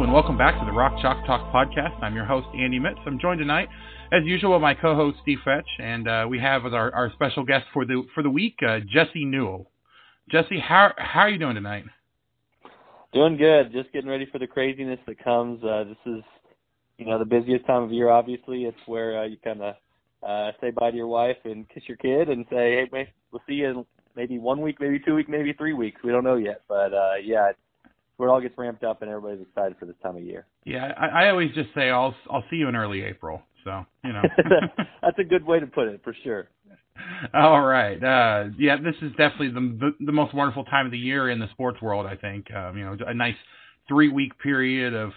And welcome back to the Rock Chalk Talk podcast. I'm your host Andy Mitts. I'm joined tonight, as usual, by my co-host Steve Fetch, and uh, we have as our, our special guest for the for the week, uh, Jesse Newell. Jesse, how how are you doing tonight? Doing good. Just getting ready for the craziness that comes. Uh, this is, you know, the busiest time of year. Obviously, it's where uh, you kind of uh, say bye to your wife and kiss your kid and say, "Hey, we'll see you in maybe one week, maybe two weeks, maybe three weeks. We don't know yet." But uh, yeah, where it all gets ramped up and everybody's excited for this time of year. Yeah, I, I always just say I'll I'll see you in early April. So you know, that's a good way to put it for sure. All right, uh, yeah, this is definitely the, the, the most wonderful time of the year in the sports world. I think um, you know a nice three week period of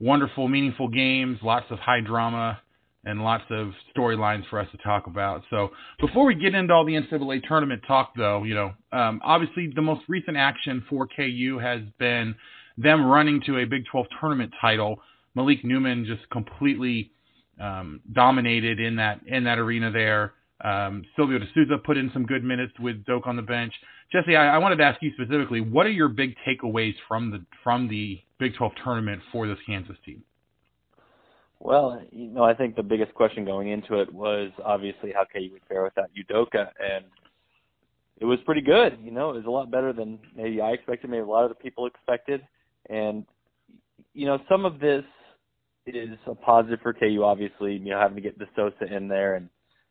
wonderful, meaningful games, lots of high drama, and lots of storylines for us to talk about. So before we get into all the NCAA tournament talk, though, you know, um, obviously the most recent action for KU has been them running to a Big 12 tournament title. Malik Newman just completely um, dominated in that in that arena there. Um, Silvio De Sousa put in some good minutes with Doak on the bench. Jesse, I, I, wanted to ask you specifically, what are your big takeaways from the from the Big 12 tournament for this Kansas team? Well, you know, I think the biggest question going into it was obviously how KU would fare without Udoka, and it was pretty good. You know, it was a lot better than maybe I expected, maybe a lot of the people expected. And you know, some of this is a positive for KU. Obviously, you know, having to get De Sousa in there and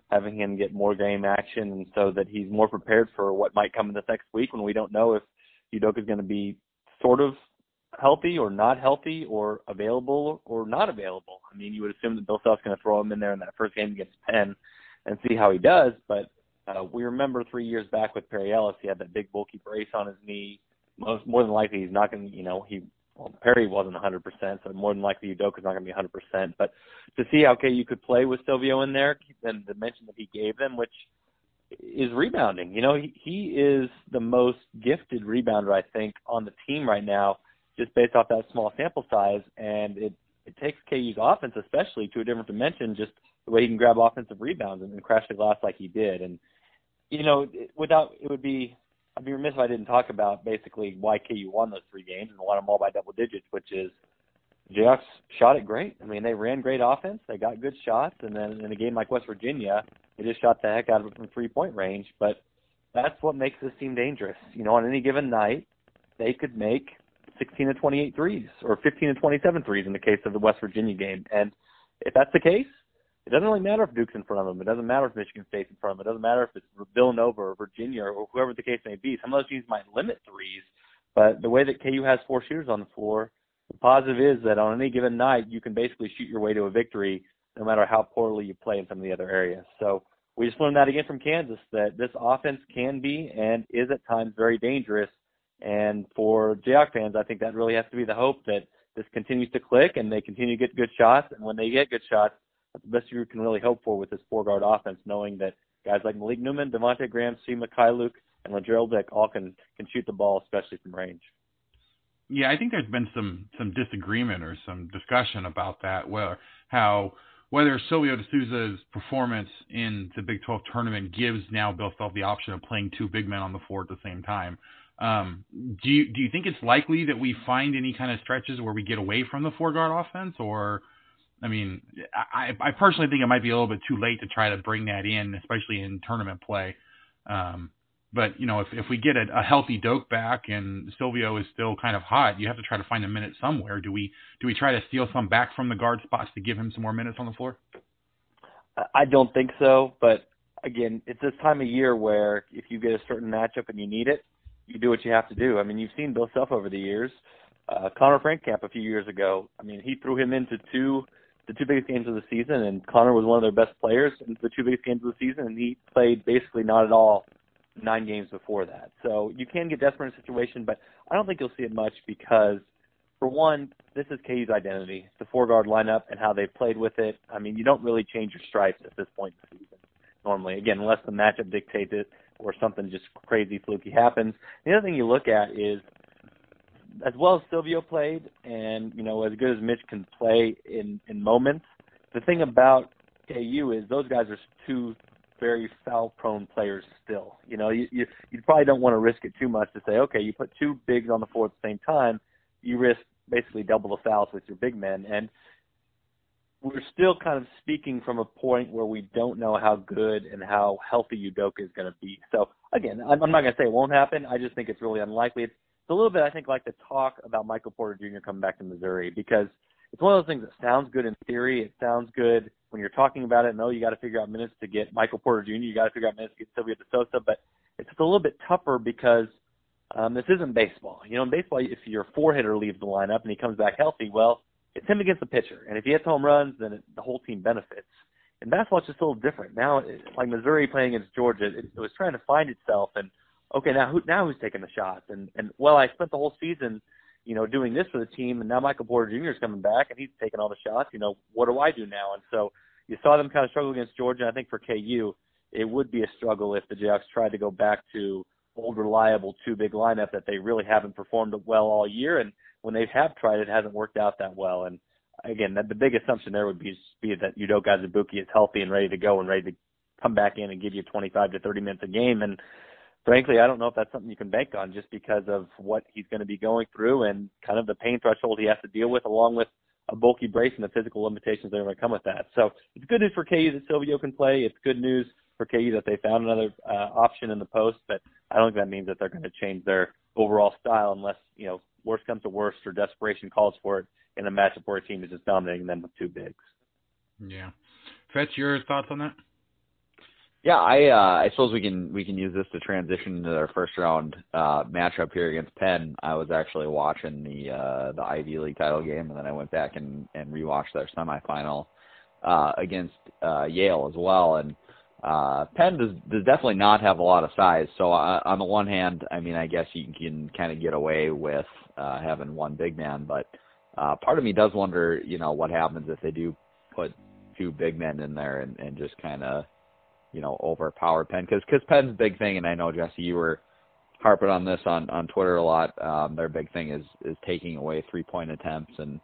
having him get more game action, and so that he's more prepared for what might come in this next week when we don't know if Udoka is going to be sort of healthy or not healthy or available or not available. I mean, you would assume that Bill Self's going to throw him in there in that first game against Penn and see how he does, but uh, we remember three years back with Perry Ellis, he had that big bulky brace on his knee. Most more than likely, he's not going to. You know, he well, Perry wasn't 100%, so more than likely Udoka's not going to be 100%. But to see how KU could play with Silvio in there, and the mention that he gave them, which is rebounding. You know, he, he is the most gifted rebounder I think on the team right now, just based off that small sample size, and it it takes KU's offense especially to a different dimension. Just the way he can grab offensive rebounds and, and crash the glass like he did, and you know, without it would be I'd be remiss if I didn't talk about basically why KU won those three games and won them all by double digits, which is Jayhawks shot it great. I mean, they ran great offense, they got good shots, and then in a game like West Virginia, they just shot the heck out of it from three point range. But that's what makes this team dangerous. You know, on any given night, they could make 16 to 28 threes or 15 to 27 threes in the case of the West Virginia game. And if that's the case, it doesn't really matter if Duke's in front of them. It doesn't matter if Michigan State's in front of them. It doesn't matter if it's Villanova or Virginia or whoever the case may be. Some of those teams might limit threes, but the way that KU has four shooters on the floor, the positive is that on any given night, you can basically shoot your way to a victory no matter how poorly you play in some of the other areas. So we just learned that again from Kansas that this offense can be and is at times very dangerous. And for Jayhawk fans, I think that really has to be the hope that this continues to click and they continue to get good shots. And when they get good shots, that's the best you can really hope for with this four guard offense, knowing that guys like Malik Newman, Devonte Graham, Svi Mykhailiuk, and Lagerald Vick all can can shoot the ball, especially from range. Yeah, I think there's been some some disagreement or some discussion about that. Where how whether Silvio De Sousa's performance in the Big 12 tournament gives now Bill Self the option of playing two big men on the floor at the same time. Um, do you do you think it's likely that we find any kind of stretches where we get away from the four guard offense, or I mean, I, I personally think it might be a little bit too late to try to bring that in, especially in tournament play. Um, but you know, if if we get a, a healthy Doak back and Silvio is still kind of hot, you have to try to find a minute somewhere. Do we do we try to steal some back from the guard spots to give him some more minutes on the floor? I don't think so, but again, it's this time of year where if you get a certain matchup and you need it, you do what you have to do. I mean, you've seen Bill Self over the years. Uh, Connor Frankamp a few years ago. I mean, he threw him into two the two biggest games of the season, and Connor was one of their best players in the two biggest games of the season, and he played basically not at all nine games before that. So you can get desperate in a situation, but I don't think you'll see it much because for one, this is KU's identity, the four guard lineup and how they've played with it. I mean, you don't really change your stripes at this point in the season normally. Again, unless the matchup dictates it or something just crazy fluky happens. The other thing you look at is as well as Silvio played and, you know, as good as Mitch can play in, in moments, the thing about KU is those guys are two very foul prone players still. You know, you, you you probably don't want to risk it too much to say, okay, you put two bigs on the floor at the same time, you risk basically double the fouls with your big men. And we're still kind of speaking from a point where we don't know how good and how healthy Udoka is going to be. So again, I'm, I'm not going to say it won't happen. I just think it's really unlikely. It's, it's a little bit, I think, like the talk about Michael Porter Jr. coming back to Missouri because it's one of those things that sounds good in theory. It sounds good when you're talking about it. No, you got to figure out minutes to get Michael Porter Jr. You got to figure out minutes to get Silvio De Sousa, but it's a little bit tougher because um, this isn't baseball. You know, in baseball, if your four hitter leaves the lineup and he comes back healthy, well, it's him against the pitcher. And if he hits home runs, then it, the whole team benefits. In basketball, it's just a little different. Now, it, like Missouri playing against Georgia, it, it was trying to find itself. And okay, now who now who's taking the shots? And and well, I spent the whole season, you know, doing this for the team, and now Michael Porter Jr. is coming back and he's taking all the shots. You know, what do I do now? And so you saw them kind of struggle against Georgia. I think for KU, it would be a struggle if the Jayhawks tried to go back to old reliable two big lineup that they really haven't performed well all year. And when they have tried, it hasn't worked out that well. And again, that, the big assumption there would be, be that Udoka Azubuike is healthy and ready to go and ready to come back in and give you 25 to 30 minutes a game. And frankly, I don't know if that's something you can bank on just because of what he's going to be going through and kind of the pain threshold he has to deal with, along with a bulky brace and the physical limitations that are going to come with that. So it's good news for KU that Silvio can play. It's good news for KU that they found another uh, option in the post, but I don't think that means that they're going to change their overall style unless you know worst comes to worst or desperation calls for it in a matchup where a team is just dominating them with two bigs. Yeah, Fetch, your thoughts on that? Yeah, I uh, I suppose we can we can use this to transition to our first round uh, matchup here against Penn. I was actually watching the uh, the Ivy League title game, and then I went back and and rewatched their semifinal uh, against uh, Yale as well. And uh, Penn does, does definitely not have a lot of size. So uh, on the one hand, I mean, I guess you can kind of get away with uh, having one big man, but uh, part of me does wonder, you know, what happens if they do put two big men in there and, and just kind of, you know, overpower Penn because because Penn's big thing, and I know Jesse, you were harping on this on on Twitter a lot. Um, their big thing is is taking away three point attempts and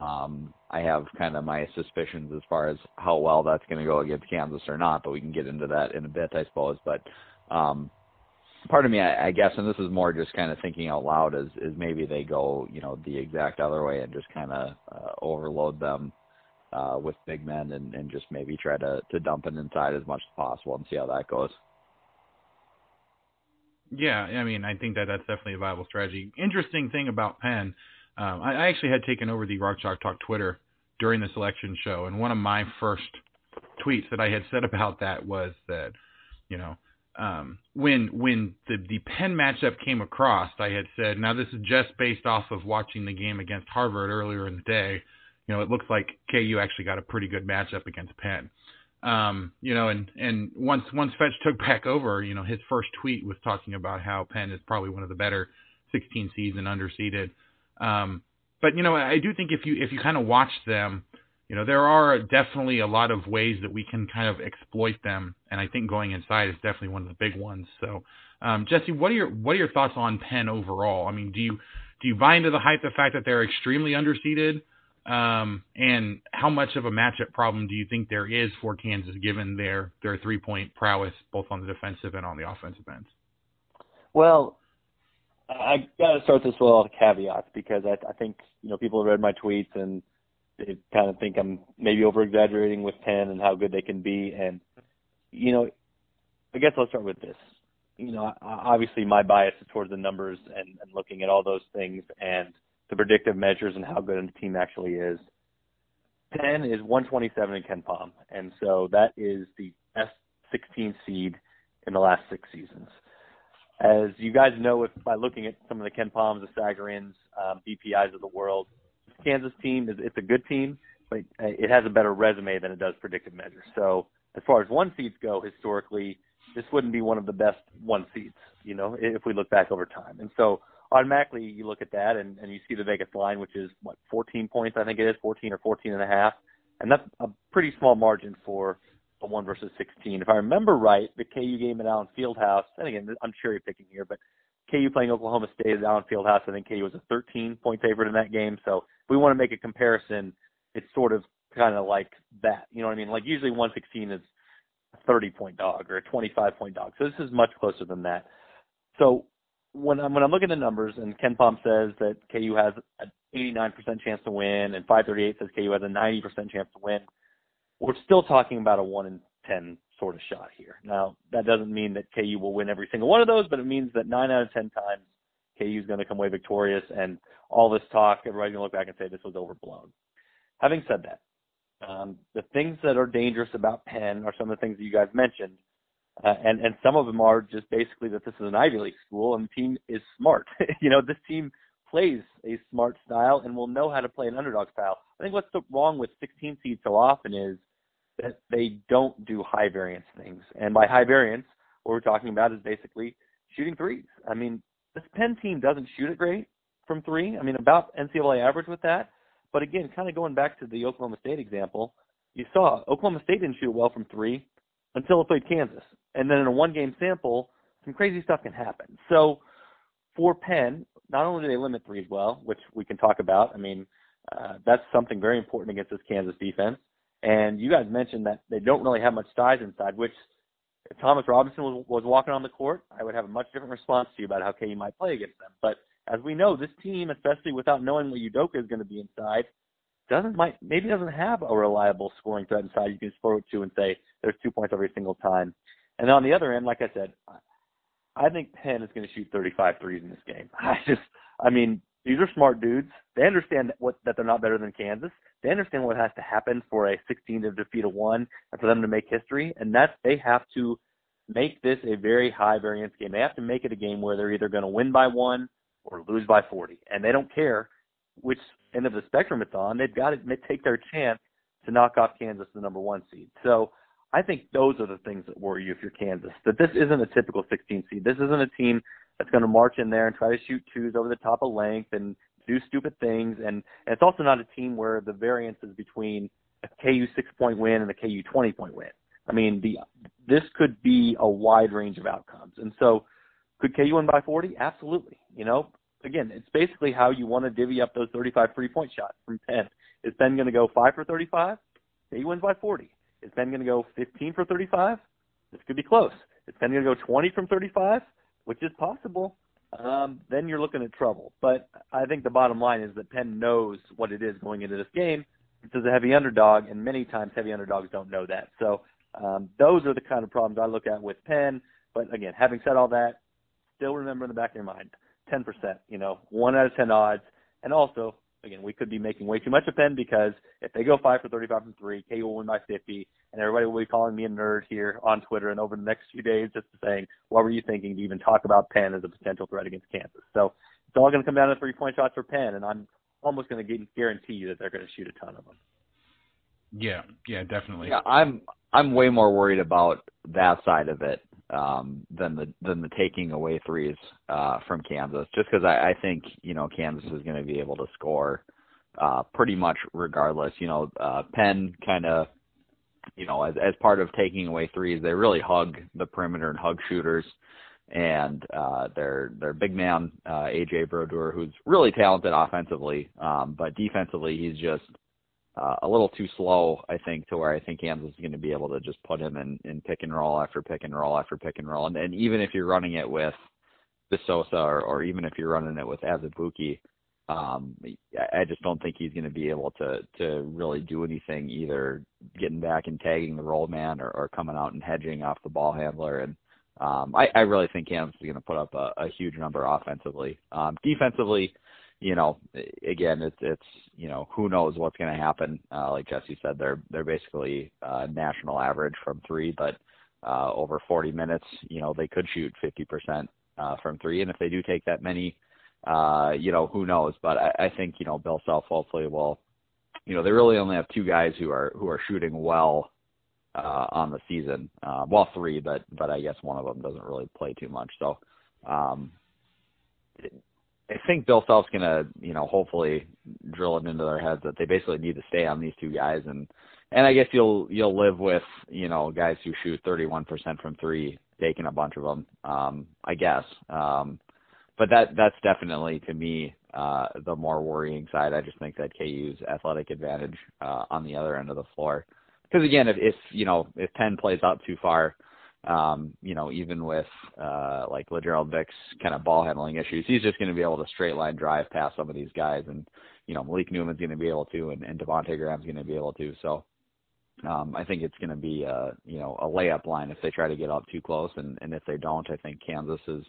um, I have kind of my suspicions as far as how well that's going to go against Kansas or not, but we can get into that in a bit, I suppose. But um, part of me, I, I guess, and this is more just kind of thinking out loud, is is maybe they go, you know, the exact other way and just kind of uh, overload them uh, with big men and, and just maybe try to to dump it inside as much as possible and see how that goes. Yeah, I mean, I think that that's definitely a viable strategy. Interesting thing about Penn um, I, I actually had taken over the Rock Chalk Talk Twitter during this election show, and one of my first tweets that I had said about that was that, you know, um, when when the the Penn matchup came across, I had said, now this is just based off of watching the game against Harvard earlier in the day. You know, it looks like KU actually got a pretty good matchup against Penn. Um, you know, and and once once Fetch took back over, you know, his first tweet was talking about how Penn is probably one of the better 16 seeds and underseeded. Um, but you know, I do think if you if you kind of watch them, you know, there are definitely a lot of ways that we can kind of exploit them, and I think going inside is definitely one of the big ones. So, um, Jesse, what are your what are your thoughts on Penn overall? I mean, do you do you buy into the hype, the fact that they're extremely underseeded? Um, and how much of a matchup problem do you think there is for Kansas given their their three point prowess both on the defensive and on the offensive ends? Well, I got to start this with the caveats because I, I think you know people have read my tweets and they kind of think I'm maybe over exaggerating with Penn and how good they can be. And you know, I guess I'll start with this. You know, obviously my bias is towards the numbers and, and looking at all those things and the predictive measures and how good a team actually is. Penn is 127 in KenPom, and so that is the best 16 seed in the last six seasons. As you guys know, if by looking at some of the KenPoms, the Sagarins, um, BPIs of the world, Kansas team is it's a good team, but it has a better resume than it does predictive measures. So as far as one seeds go, historically, this wouldn't be one of the best one seeds, you know, if we look back over time. And so automatically you look at that and, and you see the Vegas line, which is what 14 points, I think it is 14 or 14 and a half, and that's a pretty small margin for a one versus 16. If I remember right, the KU game at Allen Fieldhouse, and again I'm cherry picking here, but KU playing Oklahoma State at Allen Fieldhouse, I think KU was a 13 point favorite in that game. So if we want to make a comparison, it's sort of kind of like that. You know what I mean? Like usually 116 is a 30 point dog or a 25 point dog. So this is much closer than that. So when I'm when I'm looking at numbers and KenPom says that KU has an 89% chance to win and 538 says KU has a 90% chance to win, we're still talking about a one in 10 sort of shot here. Now that doesn't mean that KU will win every single one of those, but it means that nine out of 10 times KU is going to come away victorious, and all this talk, everybody's going to look back and say this was overblown. Having said that, um, the things that are dangerous about Penn are some of the things that you guys mentioned. Uh, and and some of them are just basically that this is an Ivy League school and the team is smart. you know, this team plays a smart style and will know how to play an underdog style. I think what's wrong with 16 seeds so often is that they don't do high variance things. And by high variance, what we're talking about is basically shooting threes. I mean, this Penn team doesn't shoot it great from three. I mean, about NCAA average with that. But again, kind of going back to the Oklahoma State example, you saw Oklahoma State didn't shoot well from three until it played Kansas. And then in a one game sample, some crazy stuff can happen. So for Penn, not only do they limit threes well, which we can talk about, I mean, uh, that's something very important against this Kansas defense. And you guys mentioned that they don't really have much size inside, which if Thomas Robinson was, was walking on the court, I would have a much different response to you about how KU might play against them. But as we know, this team, especially without knowing what Udoka is going to be inside, doesn't might maybe doesn't have a reliable scoring threat inside you can score to and say there's two points every single time. And on the other end, like I said, I think Penn is going to shoot 35 threes in this game. I just, I mean, these are smart dudes. They understand what that they're not better than Kansas. They understand what has to happen for a 16 to defeat a one and for them to make history. And that's they have to make this a very high variance game. They have to make it a game where they're either going to win by one or lose by 40, and they don't care which end of the spectrum it's on. They've got to take their chance to knock off Kansas, the number one seed. So I think those are the things that worry you if you're Kansas. That this isn't a typical 16 seed. This isn't a team that's going to march in there and try to shoot twos over the top of length and do stupid things. And, and it's also not a team where the variance is between a KU six point win and a KU 20 point win. I mean, the this could be a wide range of outcomes. And so, could KU win by 40? Absolutely. You know, again, it's basically how you want to divvy up those 35 three point shots from Penn. Is Penn going to go five for 35? KU wins by 40. Is Penn going to go 15 for 35? This could be close. Is Penn going to go 20 from 35? Which is possible. Um, then you're looking at trouble. But I think the bottom line is that Penn knows what it is going into this game. It's a heavy underdog, and many times heavy underdogs don't know that. So um, those are the kind of problems I look at with Penn. But again, having said all that, still remember in the back of your mind, 10%, you know, one out of 10 odds. And also, again, we could be making way too much of Penn because if they go five for 35 from three, KU will win by 50, and everybody will be calling me a nerd here on Twitter and over the next few days just saying, what were you thinking to even talk about Penn as a potential threat against Kansas? So it's all going to come down to three point shots for Penn, and I'm almost going to guarantee you that they're going to shoot a ton of them. Yeah, yeah, definitely. Yeah, I'm I'm way more worried about that side of it um, than the than the taking away threes uh, from Kansas, just because I, I think you know Kansas is going to be able to score uh, pretty much regardless. You know, uh, Penn kind of you know as as part of taking away threes, they really hug the perimeter and hug shooters. And uh, their their big man uh, AJ Brodeur, who's really talented offensively, um, but defensively he's just uh, a little too slow, I think, to where I think Kansas is going to be able to just put him in, in pick and roll after pick and roll after pick and roll. And, and even if you're running it with De Sousa or, or even if you're running it with Azubuike, um, I just don't think he's going to be able to to really do anything either getting back and tagging the roll man or, or coming out and hedging off the ball handler. And um, I, I really think Kansas is going to put up a, a huge number offensively. Um, defensively, you know, again, it's it's you know who knows what's going to happen. Uh, like Jesse said, they're they're basically uh, national average from three, but uh, over 40 minutes, you know, they could shoot 50% uh, from three, and if they do take that many, uh, you know, who knows? But I, I think you know Bill Self hopefully will. You know, they really only have two guys who are who are shooting well uh, on the season. Uh, well, three, but but I guess one of them doesn't really play too much. So. Um, I think Bill Self's gonna, you know, hopefully drill it into their heads that they basically need to stay on these two guys, and and I guess you'll you'll live with, you know, guys who shoot 31% from three taking a bunch of them. Um, I guess, um, but that that's definitely to me uh, the more worrying side. I just think that KU's athletic advantage uh, on the other end of the floor, because again, if, if you know if Penn plays out too far um, you know, even with uh, like Lagerald Vick's kind of ball handling issues, he's just going to be able to straight line drive past some of these guys, and you know, Malik Newman's going to be able to, and, and Devonte Graham's going to be able to. So um, I think it's going to be a you know a layup line if they try to get up too close, and and if they don't, I think Kansas is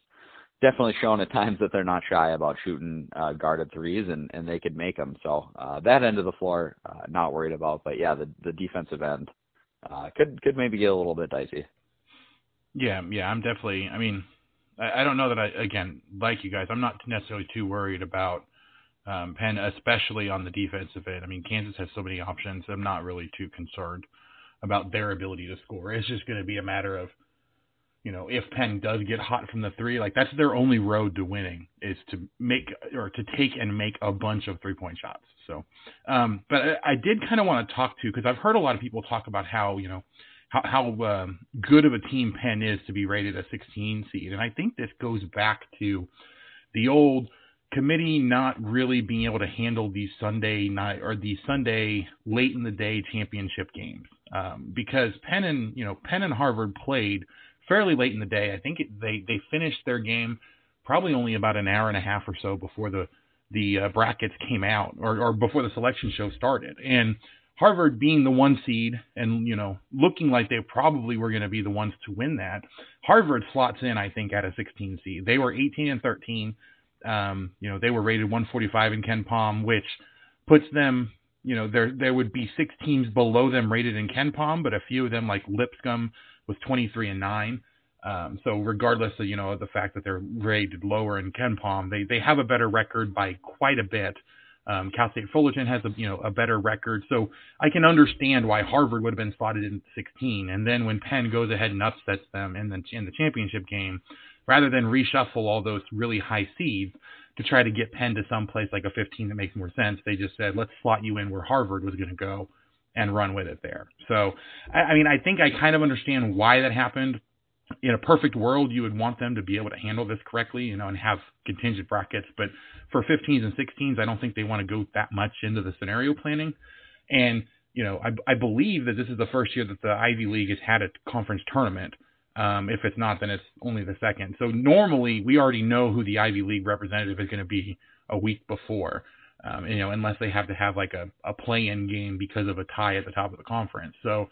definitely shown at times that they're not shy about shooting uh, guarded threes, and and they could make them. So uh, that end of the floor, uh, not worried about, but yeah, the the defensive end uh, could could maybe get a little bit dicey. Yeah, yeah, I'm definitely. I mean, I, I don't know that I again like you guys. I'm not necessarily too worried about um, Penn, especially on the defensive end. I mean, Kansas has so many options. I'm not really too concerned about their ability to score. It's just going to be a matter of, you know, if Penn does get hot from the three, like that's their only road to winning is to make or to take and make a bunch of three point shots. So, um, but I, I did kind of want to talk to because I've heard a lot of people talk about how you know how, how um, good of a team Penn is to be rated a 16 seed. And I think this goes back to the old committee not really being able to handle these Sunday night or these Sunday late in the day championship games um, because Penn and you know Penn and Harvard played fairly late in the day. I think it, they they finished their game probably only about an hour and a half or so before the the uh, brackets came out or, or before the selection show started and Harvard being the one seed and, you know, looking like they probably were going to be the ones to win that, Harvard slots in, I think, at a 16 seed. They were 18 and 13. Um, you know, they were rated 145 in KenPom, which puts them, you know, there there would be six teams below them rated in KenPom, but a few of them, like Lipscomb, was 23 and 9. Um, so regardless of you know the fact that they're rated lower in KenPom, they they have a better record by quite a bit. Um, Cal State Fullerton has a you know a better record, so I can understand why Harvard would have been slotted in 16. And then when Penn goes ahead and upsets them in the in the championship game, rather than reshuffle all those really high seeds to try to get Penn to some place like a 15 that makes more sense, they just said let's slot you in where Harvard was going to go and run with it there. So I, I mean I think I kind of understand why that happened in a perfect world, you would want them to be able to handle this correctly, you know, and have contingent brackets. But for 15s and 16s, I don't think they want to go that much into the scenario planning. And you know, I, I believe that this is the first year that the Ivy League has had a conference tournament. Um, if it's not, then it's only the second. So normally, we already know who the Ivy League representative is going to be a week before. Um, you know, unless they have to have like a, a play-in game because of a tie at the top of the conference. So,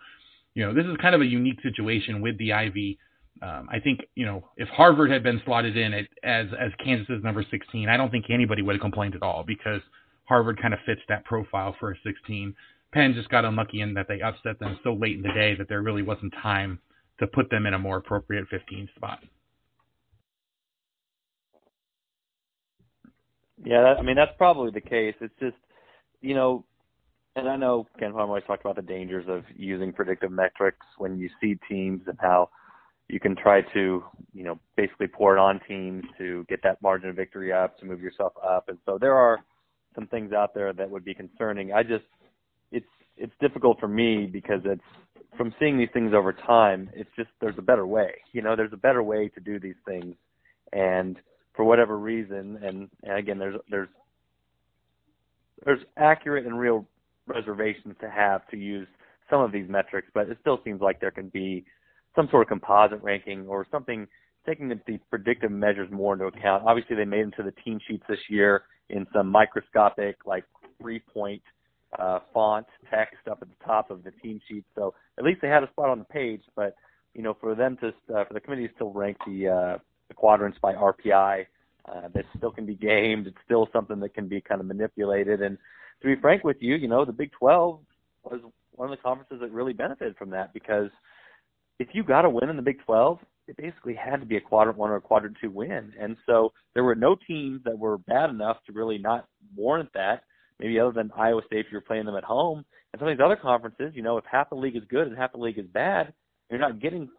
you know, this is kind of a unique situation with the Ivy um, I think you know if Harvard had been slotted in at, as as Kansas's number 16, I don't think anybody would have complained at all because Harvard kind of fits that profile for a 16. Penn just got unlucky in that they upset them so late in the day that there really wasn't time to put them in a more appropriate 15 spot. Yeah, that, I mean that's probably the case. It's just, you know, and I know Ken Pomeroy always talked about the dangers of using predictive metrics when you see teams and how you can try to, you know, basically pour it on teams to get that margin of victory up, to move yourself up. And so there are some things out there that would be concerning. I just, it's, it's difficult for me because it's from seeing these things over time. It's just, there's a better way, you know, there's a better way to do these things. And for whatever reason, and, and again, there's, there's, there's accurate and real reservations to have to use some of these metrics, but it still seems like there can be some sort of composite ranking or something taking the, the predictive measures more into account. Obviously, they made them to the team sheets this year in some microscopic, like three point uh, font text up at the top of the team sheet. So at least they had a spot on the page. But you know, for them to uh, for the committee to still rank the uh, the quadrants by RPI, uh, that still can be gamed. It's still something that can be kind of manipulated. And to be frank with you, you know, the Big 12 was one of the conferences that really benefited from that because if you got a win in the Big 12, it basically had to be a quadrant one or a quadrant two win. And so there were no teams that were bad enough to really not warrant that, maybe other than Iowa State if you're playing them at home. And some of these other conferences, you know, if half the league is good and half the league is bad, you're not getting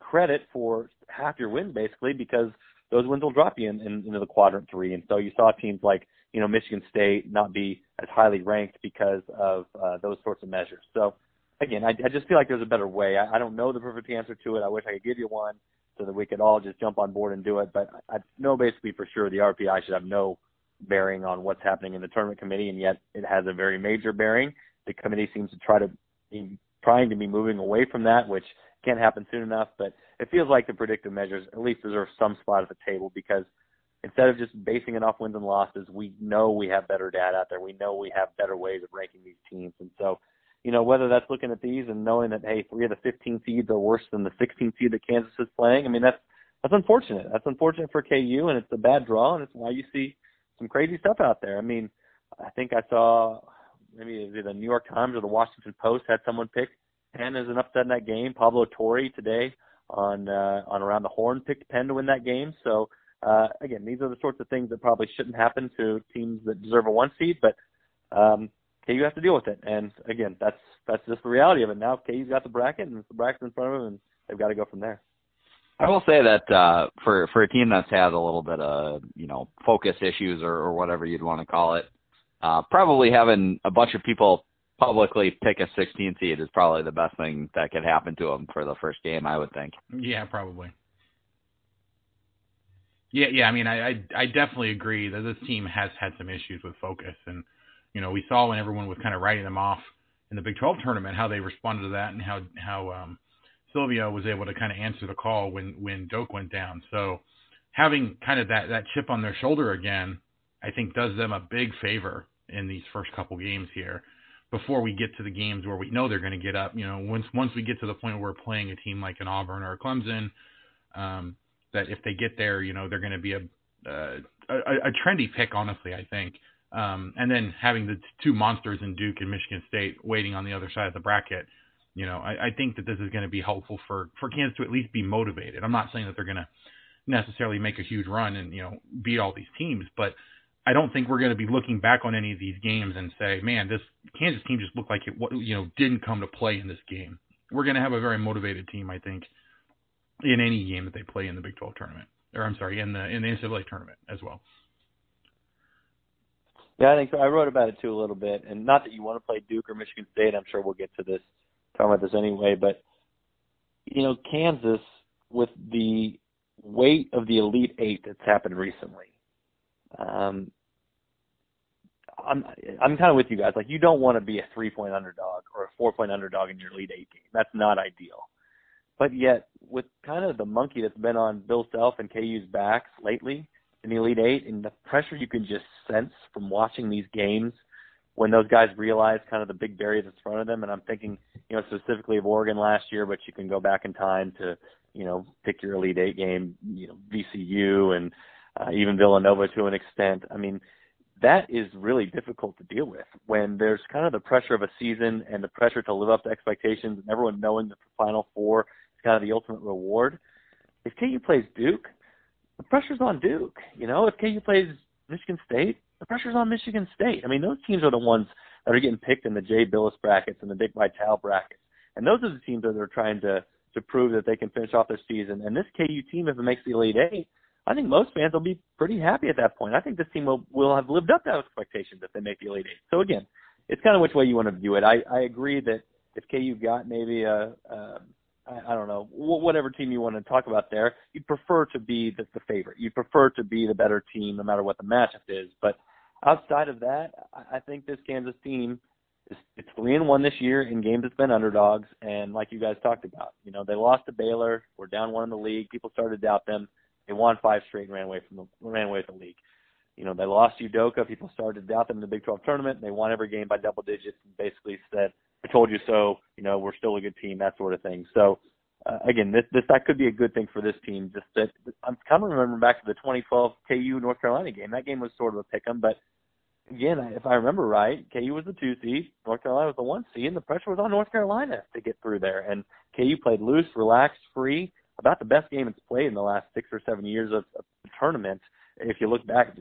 credit for half your wins basically because those wins will drop you in, in, into the quadrant three. And so you saw teams like you know Michigan State not be as highly ranked because of uh, those sorts of measures. So again, I, I just feel like there's a better way. I, I don't know the perfect answer to it. I wish I could give you one so that we could all just jump on board and do it. But I know basically for sure the RPI should have no bearing on what's happening in the tournament committee, and yet it has a very major bearing. The committee seems to try to be trying to be moving away from that, which can't happen soon enough. But it feels like the predictive measures at least deserve some spot at the table because instead of just basing it off wins and losses, we know we have better data out there. We know we have better ways of ranking these teams, and so you know, whether that's looking at these and knowing that hey, three of the 15 seeds are worse than the 16 seed that Kansas is playing. I mean, that's that's unfortunate. That's unfortunate for KU, and it's a bad draw, and it's why you see some crazy stuff out there. I mean, I think I saw maybe the New York Times or the Washington Post had someone pick Penn as an upset in that game. Pablo Torre today on uh, on around the horn picked Penn to win that game. So uh, again, these are the sorts of things that probably shouldn't happen to teams that deserve a one seed, but um, KU has to deal with it. And again, that's that's just the reality of it. Now KU's got the bracket and the bracket's in front of them, and they've got to go from there. I will say that uh, for for a team that's had a little bit of you know focus issues or, or whatever you'd want to call it, uh, probably having a bunch of people publicly pick a 16 seed is probably the best thing that could happen to them for the first game. I would think. Yeah, probably. Yeah, yeah. I mean, I, I I definitely agree that this team has had some issues with focus, and you know, we saw when everyone was kind of writing them off in the Big 12 tournament how they responded to that and how how um, Silvio was able to kind of answer the call when when Doak went down. So having kind of that that chip on their shoulder again, I think does them a big favor in these first couple games here before we get to the games where we know they're going to get up. You know, once once we get to the point where we're playing a team like an Auburn or a Clemson, um, that if they get there, you know, they're going to be a, uh, a a trendy pick, honestly. I think um, and then having the two monsters in Duke and Michigan State waiting on the other side of the bracket, you know, I, I think that this is going to be helpful for for Kansas to at least be motivated. I'm not saying that they're going to necessarily make a huge run and you know beat all these teams, but I don't think we're going to be looking back on any of these games and say, man, this Kansas team just looked like it you know didn't come to play in this game. We're going to have a very motivated team, I think, in any game that they play in the Big 12 tournament, or I'm sorry, in the in the NCAA tournament as well. Yeah, I think so. I wrote about it too a little bit, and not that you want to play Duke or Michigan State. I'm sure we'll get to this, talk about this anyway. But you know, Kansas with the weight of the Elite Eight that's happened recently, um, I'm I'm kind of with you guys. Like, you don't want to be a three point underdog or a four point underdog in your Elite Eight game. That's not ideal. But yet, with kind of the monkey that's been on Bill Self and KU's backs lately, in the Elite Eight, and the pressure you can just sense from watching these games when those guys realize kind of the big barrier that's in front of them. And I'm thinking, you know, specifically of Oregon last year, but you can go back in time to, you know, pick your Elite Eight game, you know, VCU and uh, even Villanova to an extent. I mean, that is really difficult to deal with when there's kind of the pressure of a season and the pressure to live up to expectations and everyone knowing that the Final Four is kind of the ultimate reward. If KU plays Duke, the pressure's on Duke. You know, if KU plays Michigan State, the pressure's on Michigan State. I mean, those teams are the ones that are getting picked in the Jay Bilas brackets and the Dick Vitale brackets, and those are the teams that are trying to to prove that they can finish off their season. And this KU team, if it makes the Elite Eight, I think most fans will be pretty happy at that point. I think this team will will have lived up to expectations if they make the Elite Eight. So again, it's kind of which way you want to view it. I I agree that if KU got maybe a, a I, don't know, whatever team you want to talk about there, you'd prefer to be the, the favorite. You'd prefer to be the better team no matter what the matchup is. But outside of that, I, think this Kansas team is it's three and one this year in games that's been underdogs. And like you guys talked about, you know, they lost to Baylor, were down one in the league. People started to doubt them. They won five straight and ran away from the ran away from the league. You know, they lost Udoka. People started to doubt them in the Big 12 tournament. They won every game by double digits and basically said, I told you so. You know, we're still a good team, that sort of thing. So uh, again, this this that could be a good thing for this team. Just that I'm kind of remembering back to the 2012 KU North Carolina game. That game was sort of a pick 'em, but again, if I remember right, KU was the two seed, North Carolina was the one seed, and the pressure was on North Carolina to get through there. And KU played loose, relaxed, free, about the best game it's played in the last six or seven years of, of the tournament. If you look back,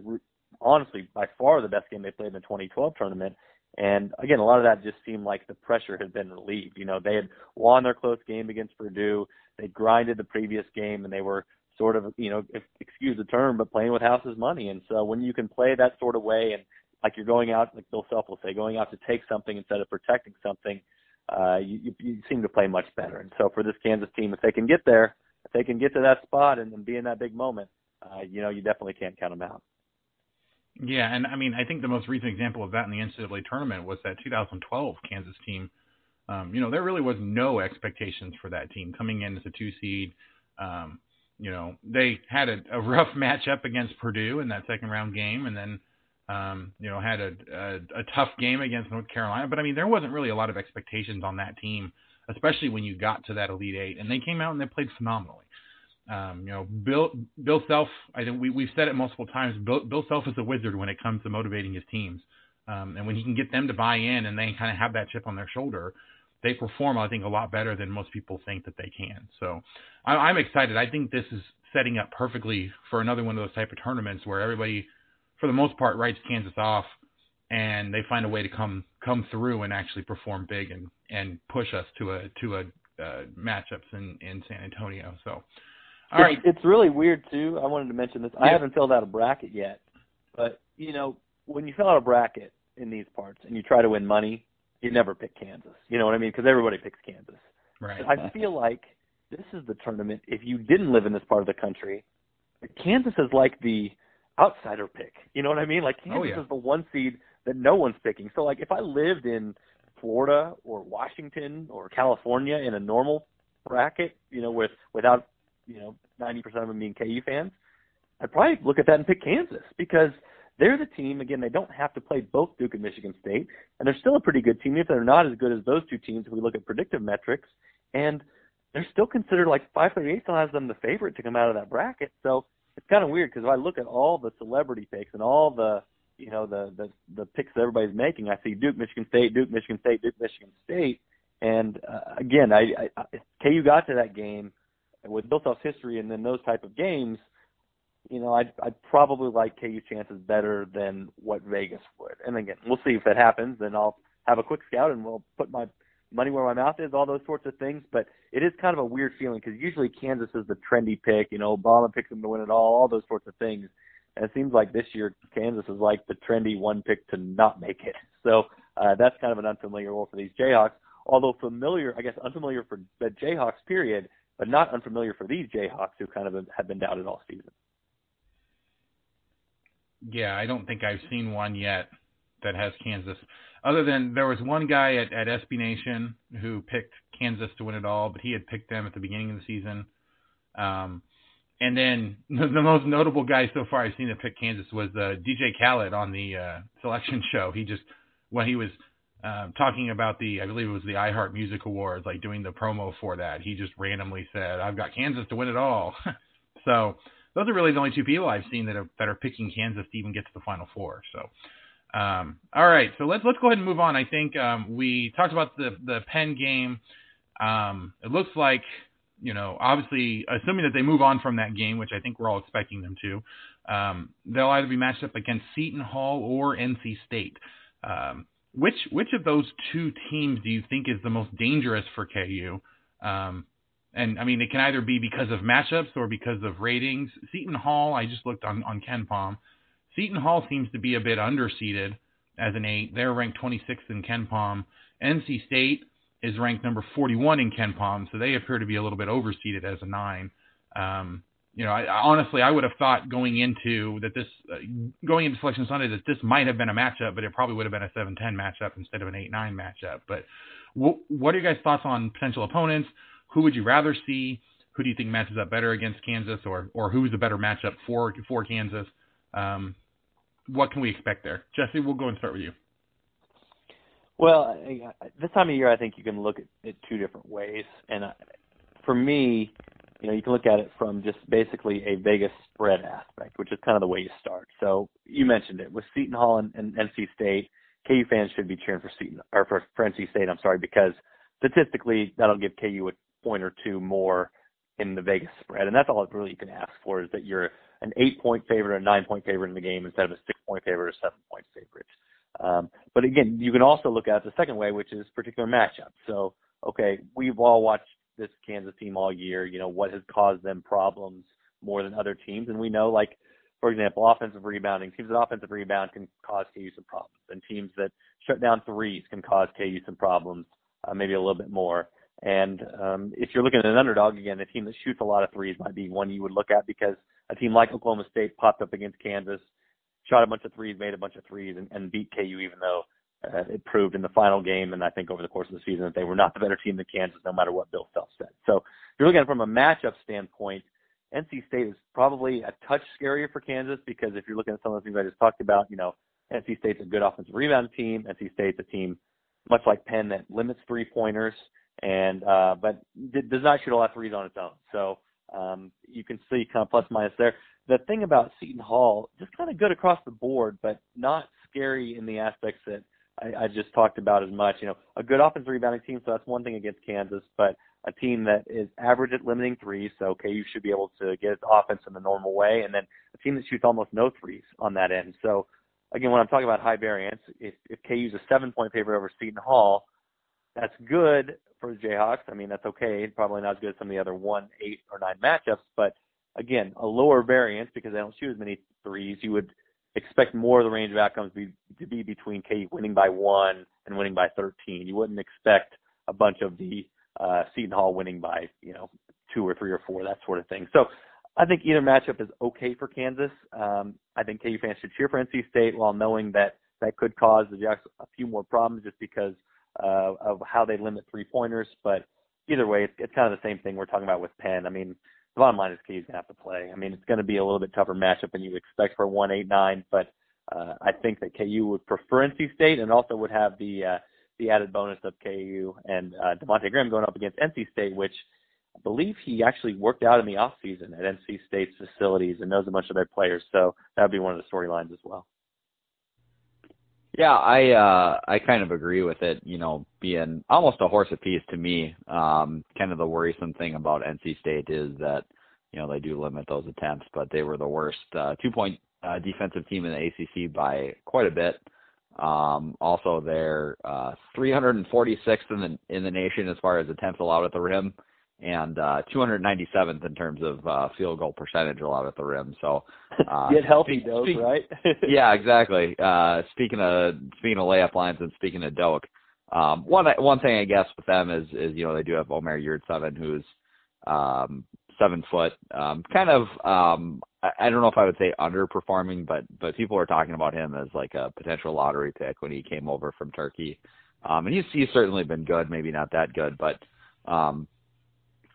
honestly, by far the best game they played in the 2012 tournament. And again, a lot of that just seemed like the pressure had been relieved. You know, they had won their close game against Purdue. They grinded the previous game and they were sort of, you know, excuse the term, but playing with house's money. And so when you can play that sort of way and like you're going out, like Bill Self will say, going out to take something instead of protecting something, uh, you, you, you seem to play much better. And so for this Kansas team, if they can get there, if they can get to that spot and, and be in that big moment, uh, you know, you definitely can't count them out. Yeah, and I mean, I think the most recent example of that in the NCAA tournament was that 2012 Kansas team. Um, you know, there really was no expectations for that team coming in as a two seed. Um, you know, they had a, a rough matchup against Purdue in that second round game, and then um, you know had a, a a tough game against North Carolina. But I mean, there wasn't really a lot of expectations on that team, especially when you got to that Elite Eight, and they came out and they played phenomenally. Um, you know, Bill Bill Self. I think we we've said it multiple times. Bill, Bill Self is a wizard when it comes to motivating his teams, um, and when he can get them to buy in and they kind of have that chip on their shoulder, they perform. I think a lot better than most people think that they can. So I, I'm excited. I think this is setting up perfectly for another one of those type of tournaments where everybody, for the most part, writes Kansas off, and they find a way to come come through and actually perform big and and push us to a to a uh, matchups in in San Antonio. So. All right. It's, it's really weird too. I wanted to mention this. Yeah. I haven't filled out a bracket yet, but you know, when you fill out a bracket in these parts and you try to win money, you never pick Kansas. You know what I mean? Because everybody picks Kansas. Right. I feel like this is the tournament. If you didn't live in this part of the country, Kansas is like the outsider pick. You know what I mean? Like oh, Kansas oh, yeah. is the one seed that no one's picking. So like if I lived in Florida or Washington or California in a normal bracket, you know, with without you know, 90% of them being KU fans, I'd probably look at that and pick Kansas because they're the team. Again, they don't have to play both Duke and Michigan State, and they're still a pretty good team. If they're not as good as those two teams, if we look at predictive metrics, and they're still considered like 538 still has them the favorite to come out of that bracket. So it's kind of weird because if I look at all the celebrity picks and all the you know the the the picks that everybody's making, I see Duke, Michigan State, Duke, Michigan State, Duke, Michigan State, and uh, again, I, I, KU got to that game with Bill Self's history and then those type of games, you know, I'd, I'd probably like KU chances better than what Vegas would. And again, we'll see if that happens. Then I'll have a quick scout and we'll put my money where my mouth is, all those sorts of things. But it is kind of a weird feeling because usually Kansas is the trendy pick. You know, Obama picks them to win it all, all those sorts of things. And it seems like this year Kansas is like the trendy one pick to not make it. So uh, that's kind of an unfamiliar role for these Jayhawks. Although familiar, I guess unfamiliar for the Jayhawks period but not unfamiliar for these Jayhawks who kind of have been doubted all season. Yeah, I don't think I've seen one yet that has Kansas. Other than there was one guy at, at SB Nation who picked Kansas to win it all, but he had picked them at the beginning of the season. Um, and then the, the most notable guy so far I've seen that pick Kansas was uh, DJ Khaled on the uh, selection show. He just when he was um, talking about the, I believe it was the iHeart Music Awards, like doing the promo for that. He just randomly said, "I've got Kansas to win it all." so those are really the only two people I've seen that are that are picking Kansas to even get to the Final Four. So, um, all right, so let's let's go ahead and move on. I think um, we talked about the the Penn game. Um, it looks like you know, obviously, assuming that they move on from that game, which I think we're all expecting them to, um, they'll either be matched up against Seton Hall or NC State. Um, which which of those two teams do you think is the most dangerous for KU? Um, and I mean, it can either be because of matchups or because of ratings. Seton Hall, I just looked on on Palm. Seton Hall seems to be a bit underseeded as an eight. They're ranked 26th in KenPom. NC State is ranked number 41 in KenPom, so they appear to be a little bit overseeded as a nine. Um, you know, I, honestly, I would have thought going into that this uh, going into Selection Sunday that this might have been a matchup, but it probably would have been a 7-10 matchup instead of an 8-9 matchup. But what are your guys' thoughts on potential opponents? Who would you rather see? Who do you think matches up better against Kansas, or or who's a better matchup for for Kansas? Um, what can we expect there, Jesse? We'll go and start with you. Well, this time of year, I think you can look at it two different ways, and for me, you know, you can look at it from just basically a Vegas spread aspect, which is kind of the way you start. So you mentioned it with Seton Hall and, and NC State. KU fans should be cheering for Seton or for, for NC State. I'm sorry because statistically that'll give KU a point or two more in the Vegas spread, and that's all really you can ask for is that you're an eight point favorite or a nine point favorite in the game instead of a six point favorite or seven point favorite. Um, but again, you can also look at it the second way, which is particular matchups. So, okay, we've all watched this Kansas team all year. You know what has caused them problems more than other teams. And we know, like for example, offensive rebounding teams that offensive rebound can cause KU some problems, and teams that shut down threes can cause KU some problems, uh, maybe a little bit more. And um, if you're looking at an underdog, again, a team that shoots a lot of threes might be one you would look at because a team like Oklahoma State popped up against Kansas, shot a bunch of threes, made a bunch of threes, and, and beat KU even though uh, it proved in the final game and I think over the course of the season that they were not the better team than Kansas, no matter what Bill Self said. So if you're looking at it from a matchup standpoint, NC State is probably a touch scarier for Kansas because if you're looking at some of the things I just talked about, you know, NC State's a good offensive rebound team. NC State's a team much like Penn that limits three pointers and uh, but does not shoot a lot of threes on its own. So um, you can see kind of plus minus there. The thing about Seton Hall, just kind of good across the board, but not scary in the aspects that I, I just talked about as much. You know, a good offensive rebounding team, so that's one thing against Kansas, but a team that is average at limiting threes, so you should be able to get its offense in the normal way, and then a team that shoots almost no threes on that end. So again, when I'm talking about high variance, if, if KU's a seven point favorite over Seton Hall, that's good for the Jayhawks. I mean, that's okay. Probably not as good as some of the other one, eight, or nine matchups, but again, a lower variance because they don't shoot as many threes. You would expect more of the range of outcomes be, to be between KU winning by one and winning by 13. You wouldn't expect a bunch of the uh, Seton Hall winning by you know two or three or four, that sort of thing. So I think either matchup is okay for Kansas. Um, I think KU fans should cheer for NC State while knowing that that could cause the Jacks a few more problems just because uh, of how they limit three pointers. But either way, it's, it's kind of the same thing we're talking about with Penn. I mean, the bottom line is KU's gonna have to play. I mean, it's to be a little bit tougher matchup than you expect for one eight nine, but uh, I think that KU would prefer NC State and also would have the uh, the added bonus of KU and uh, Devonte Graham going up against NC State, which I believe he actually worked out in the off season at NC State's facilities and knows a bunch of their players. So that would be one of the storylines as well. Yeah, I uh I kind of agree with it, you know, being almost a horse apiece to me. Um kind of the worrisome thing about NC State is that, you know, they do limit those attempts, but they were the worst uh two point uh defensive team in the ACC by quite a bit. Um also they're uh 346th in the in the nation as far as attempts allowed at the rim and uh 297th in terms of uh field goal percentage allowed at the rim. So uh get healthy, speak, Doak, speak, right? yeah, exactly. Uh speaking of speaking of layup lines and speaking of Doak, um one one thing I guess with them is is you know they do have Omer Yurtseven who's um seven foot, um kind of um I, I don't know if I would say underperforming, but but people are talking about him as like a potential lottery pick when he came over from Turkey. Um and he's he's certainly been good, maybe not that good, but um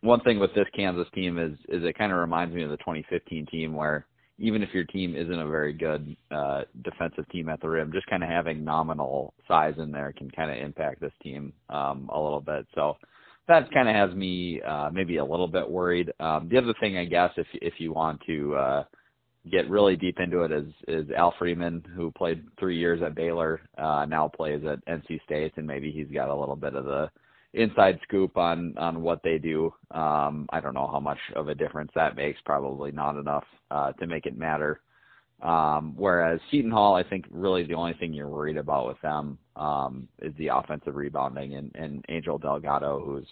one thing with this Kansas team is is it kind of reminds me of the 2015 team where even if your team isn't a very good uh, defensive team at the rim, just kind of having nominal size in there can kind of impact this team um, a little bit. So that kind of has me uh, maybe a little bit worried. Um, the other thing, I guess, if if you want to uh, get really deep into it, is is Al Freeman, who played three years at Baylor, uh, now plays at NC State, and maybe he's got a little bit of the inside scoop on on what they do. Um, I don't know how much of a difference that makes. Probably not enough uh, to make it matter. Um, whereas Seton Hall, I think really the only thing you're worried about with them um, is the offensive rebounding and, and Angel Delgado, who's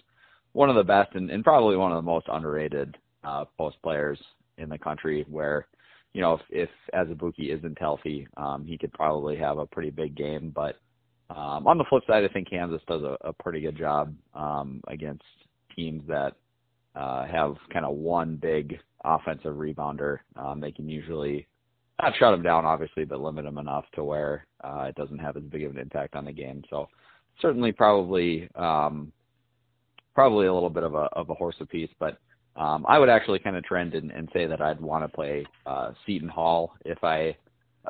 one of the best and, and probably one of the most underrated uh, post players in the country. Where you know if, if Azubuike isn't healthy, um, he could probably have a pretty big game, but um, on the flip side, I think Kansas does a, a pretty good job um, against teams that uh, have kind of one big offensive rebounder. Um, they can usually not shut them down, obviously, but limit them enough to where uh, it doesn't have as big of an impact on the game. So certainly, probably, um, probably a little bit of a of a horse apiece, but um, I would actually kind of trend and, and say that I'd want to play uh, Seton Hall if I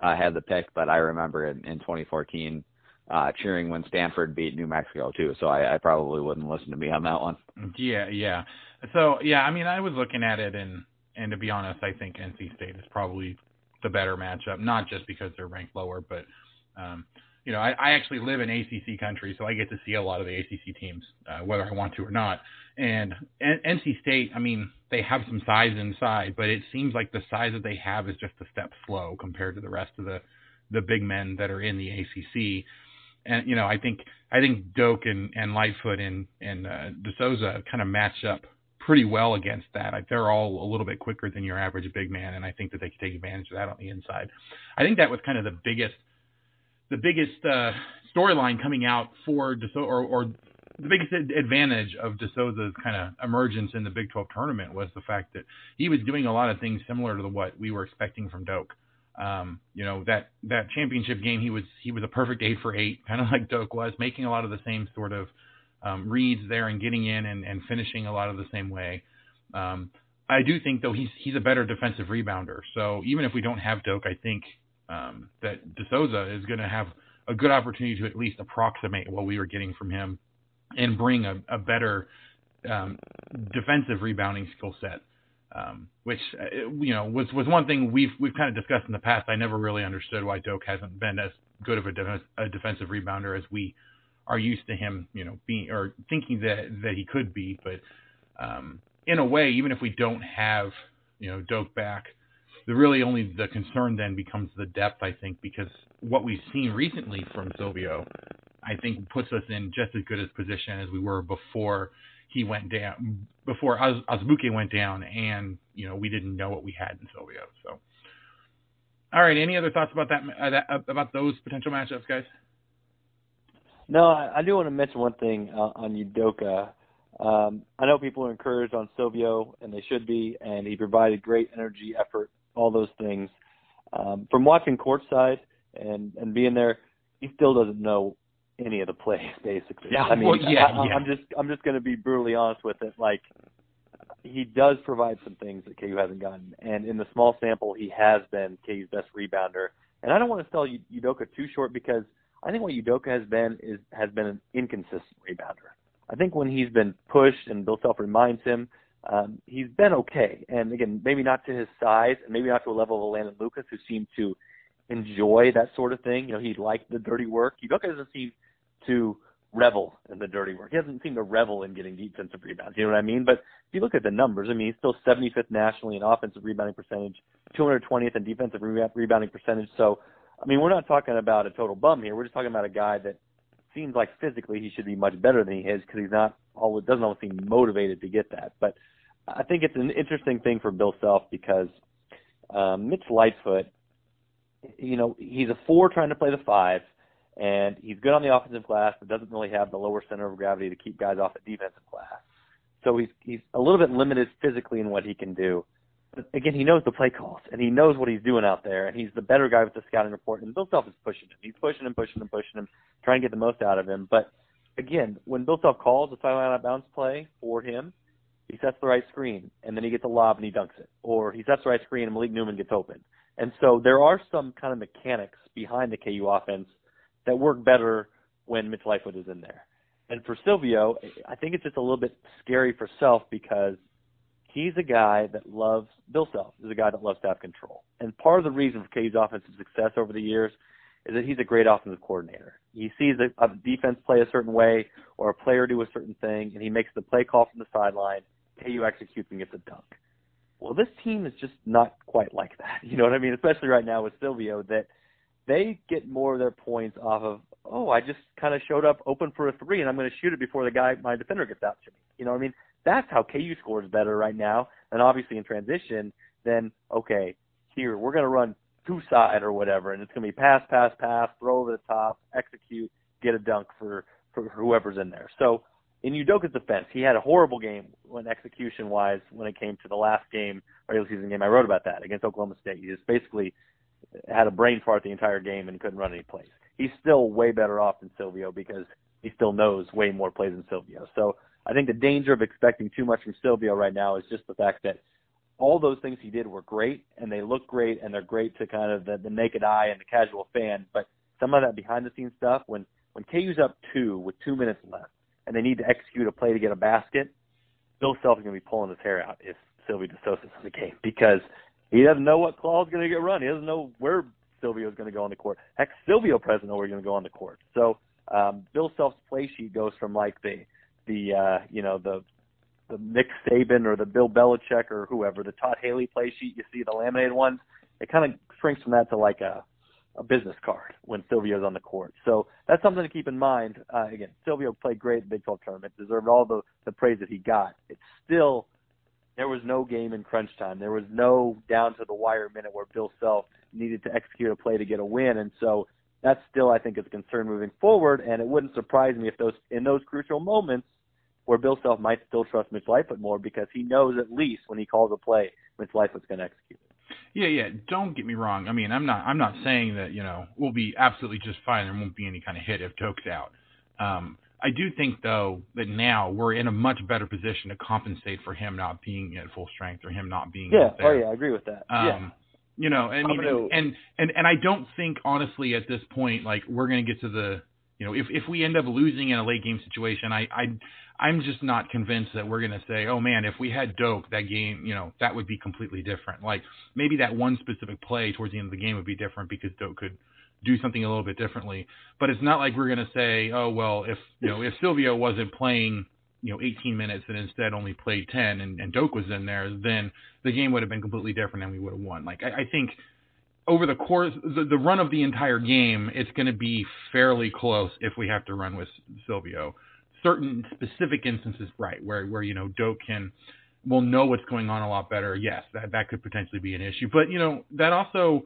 uh, had the pick. But I remember in, in 2014 uh, cheering when Stanford beat New Mexico too. So I, I probably wouldn't listen to me on that one. Yeah, yeah. So yeah, I mean, I was looking at it, and and to be honest, I think NC State is probably the better matchup, not just because they're ranked lower, but um, you know, I, I actually live in ACC country, so I get to see a lot of the ACC teams, uh, whether I want to or not. And N- NC State, I mean, they have some size inside, but it seems like the size that they have is just a step slow compared to the rest of the the big men that are in the ACC and you know, I think I think Doak and, and Lightfoot and and uh, De Sousa kind of match up pretty well against that. Like they're all a little bit quicker than your average big man, and I think that they can take advantage of that on the inside. I think that was kind of the biggest, the biggest uh, storyline coming out for DeSo- or, or the biggest advantage of De Sousa's kind of emergence in the Big 12 tournament was the fact that he was doing a lot of things similar to what we were expecting from Doak. Um, you know that that championship game, he was he was a perfect eight for eight, kind of like Doak was, making a lot of the same sort of um, reads there and getting in and, and finishing a lot of the same way. Um, I do think though he's he's a better defensive rebounder. So even if we don't have Doak, I think um, that De Sousa is going to have a good opportunity to at least approximate what we were getting from him and bring a, a better um, defensive rebounding skill set. Um, which uh, you know was was one thing we've we've kind of discussed in the past. I never really understood why Doak hasn't been as good of a, def- a defensive rebounder as we are used to him, you know, being or thinking that that he could be. But um, in a way, even if we don't have you know Doak back, the really only the concern then becomes the depth. I think because what we've seen recently from Silvio I think puts us in just as good a position as we were before he went down, before Az- Azubuike went down, and you know we didn't know what we had in Silvio. So, all right, any other thoughts about that, uh, that uh, about those potential matchups, guys? No, I, I do want to mention one thing uh, on Udoka. Um, I know people are encouraged on Silvio, and they should be, and he provided great energy, effort, all those things. Um, from watching courtside and and being there, he still doesn't know any of the plays, basically. Yeah, I mean, well, yeah, I, yeah. I'm just I'm just going to be brutally honest with it. Like he does provide some things that KU hasn't gotten, and in the small sample, he has been KU's best rebounder. And I don't want to sell Udoka too short because I think what Udoka has been is has been an inconsistent rebounder. I think when he's been pushed and Bill Self reminds him, um, he's been okay. And again, maybe not to his size, and maybe not to a level of Landen Lucas, who seemed to enjoy that sort of thing. You know, he liked the dirty work. Udoka doesn't seem to revel in the dirty work. He doesn't seem to revel in getting defensive rebounds. You know what I mean? But if you look at the numbers, I mean, he's still 75th nationally in offensive rebounding percentage, 220th in defensive rebounding percentage. So, I mean, we're not talking about a total bum here. We're just talking about a guy that seems like physically he should be much better than he is because he's not always doesn't always seem motivated to get that. But I think it's an interesting thing for Bill Self because um, Mitch Lightfoot, you know, he's a four trying to play the five and he's good on the offensive glass, but doesn't really have the lower center of gravity to keep guys off the defensive glass. So he's he's a little bit limited physically in what he can do. But again, he knows the play calls and he knows what he's doing out there, and he's the better guy with the scouting report. And Bill Self is pushing him. He's pushing him, pushing him, pushing him, trying to get the most out of him. But again, when Bill Self calls a sideline out of bounds play for him, he sets the right screen, and then he gets a lob and he dunks it, or he sets the right screen and Malik Newman gets open. And so there are some kind of mechanics behind the KU offense that work better when Mitch Lightfoot is in there. And for Silvio, I think it's just a little bit scary for Self because he's a guy that loves Bill Self is a guy that loves to have control. And part of the reason for KU's offensive success over the years is that he's a great offensive coordinator. He sees a, a defense play a certain way or a player do a certain thing, and he makes the play call from the sideline. KU executes and gets a dunk. Well, this team is just not quite like that. You know what I mean? Especially right now with Silvio, that they get more of their points off of, oh, I just kind of showed up open for a three and I'm going to shoot it before the guy, my defender gets out to me. You know what I mean? That's how KU scores better right now. And obviously in transition, then, okay, here, we're going to run two side or whatever, and it's going to be pass, pass, pass, throw over the top, execute, get a dunk for, for whoever's in there. So in Udoka's defense, he had a horrible game when execution wise when it came to the last game, regular season game. I wrote about that against Oklahoma State. He just basically had a brain fart the entire game and couldn't run any plays. He's still way better off than Silvio because he still knows way more plays than Silvio. So I think the danger of expecting too much from Silvio right now is just the fact that all those things he did were great and they look great and they're great to kind of the, the naked eye and the casual fan. But some of that behind the scenes stuff, when when KU's up two with two minutes left and they need to execute a play to get a basket, Bill Self is going to be pulling his hair out if Silvio De Sousa's in the game because he doesn't know what claw's going to get run. He doesn't know where Silvio's going to go on the court. Heck, Silvio doesn't know where he's going to go on the court. So um, Bill Self's play sheet goes from like the the uh, you know the the Nick Saban or the Bill Belichick or whoever the Todd Haley play sheet you see the laminated ones. It kind of shrinks from that to like a a business card when Silvio's on the court. So that's something to keep in mind. Uh, again, Silvio played great at the Big 12 tournament, deserved all the, the praise that he got. It's still there was no game in crunch time. There was no down to the wire minute where Bill Self needed to execute a play to get a win, and so that's still I think is a concern moving forward. And it wouldn't surprise me if those in those crucial moments where Bill Self might still trust Mitch Lightfoot more because he knows at least when he calls a play, Mitch Lightfoot's going to execute it. Yeah, yeah. Don't get me wrong. I mean, I'm not I'm not saying that you know we'll be absolutely just fine. There won't be any kind of hit if Doak's out. Um, I do think though that now we're in a much better position to compensate for him not being at full strength or him not being yeah. Oh yeah, I agree with that. Um, yeah. You know, I mean, gonna- and and and I don't think honestly at this point like we're gonna get to the you know if if we end up losing in a late game situation, I I I'm just not convinced that we're gonna say, oh man, if we had Doak, that game, you know, that would be completely different. Like maybe that one specific play towards the end of the game would be different because Doak could do something a little bit differently. But it's not like we're gonna say, oh well, if you know if Silvio wasn't playing you know 18 minutes and instead only played 10 and, and Doak was in there, then the game would have been completely different and we would have won. Like I, I think over the course the, the run of the entire game, it's going to be fairly close if we have to run with Silvio. Certain specific instances, right, where where you know Doak can will know what's going on a lot better. Yes, that that could potentially be an issue, but you know that also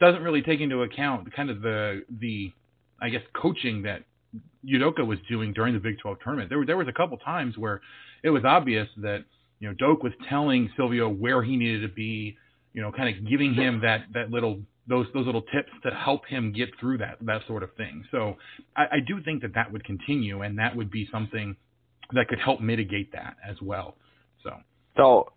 doesn't really take into account kind of the the I guess coaching that Udoka was doing during the Big 12 tournament. There were there was a couple times where it was obvious that you know Doak was telling Silvio where he needed to be, you know, kind of giving him that that little those those little tips to help him get through that that sort of thing. So I, I do think that that would continue, and that would be something that could help mitigate that as well. So So,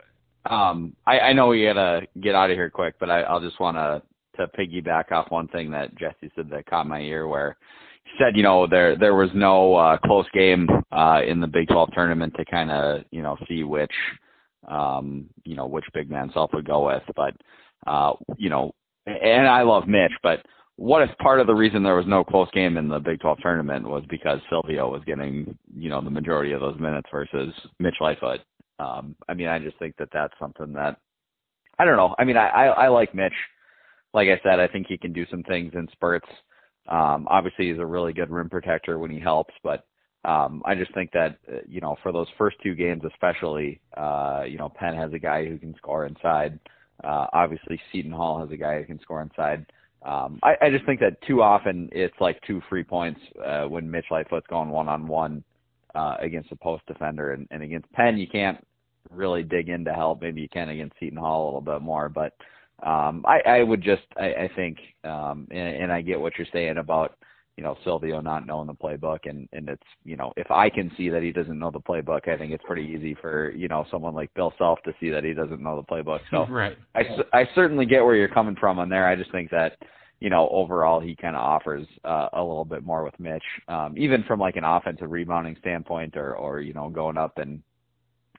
um, I, I know we gotta get out of here quick, but I, I'll just want to to piggyback off one thing that Jesse said that caught my ear, where he said, you know, there there was no uh, close game uh, in the Big 12 tournament to kind of you know see which um, you know which big man self would go with, but uh, you know, and I love Mitch, but what if part of the reason there was no close game in the Big 12 tournament was because Silvio was getting, you know, the majority of those minutes versus Mitch Lightfoot? Um, I mean, I just think that that's something that I don't know. I mean, I, I, I like Mitch. Like I said, I think he can do some things in spurts. Um, obviously, he's a really good rim protector when he helps, but um, I just think that uh, you know for those first two games, especially, uh, you know, Penn has a guy who can score inside. Uh, obviously, Seton Hall has a guy who can score inside. Um, I, I just think that too often it's like two free points uh, when Mitch Lightfoot's going one on one against a post defender, and, and against Penn you can't really dig in to help. Maybe you can against Seton Hall a little bit more, but um, I, I would just I, I think, um, and, and I get what you're saying about you know Silvio not knowing the playbook, and and it's you know if I can see that he doesn't know the playbook, I think it's pretty easy for you know someone like Bill Self to see that he doesn't know the playbook. So right, I, I certainly get where you're coming from on there. I just think that you know overall he kind of offers uh, a little bit more with Mitch, um, even from like an offensive rebounding standpoint, or or you know going up and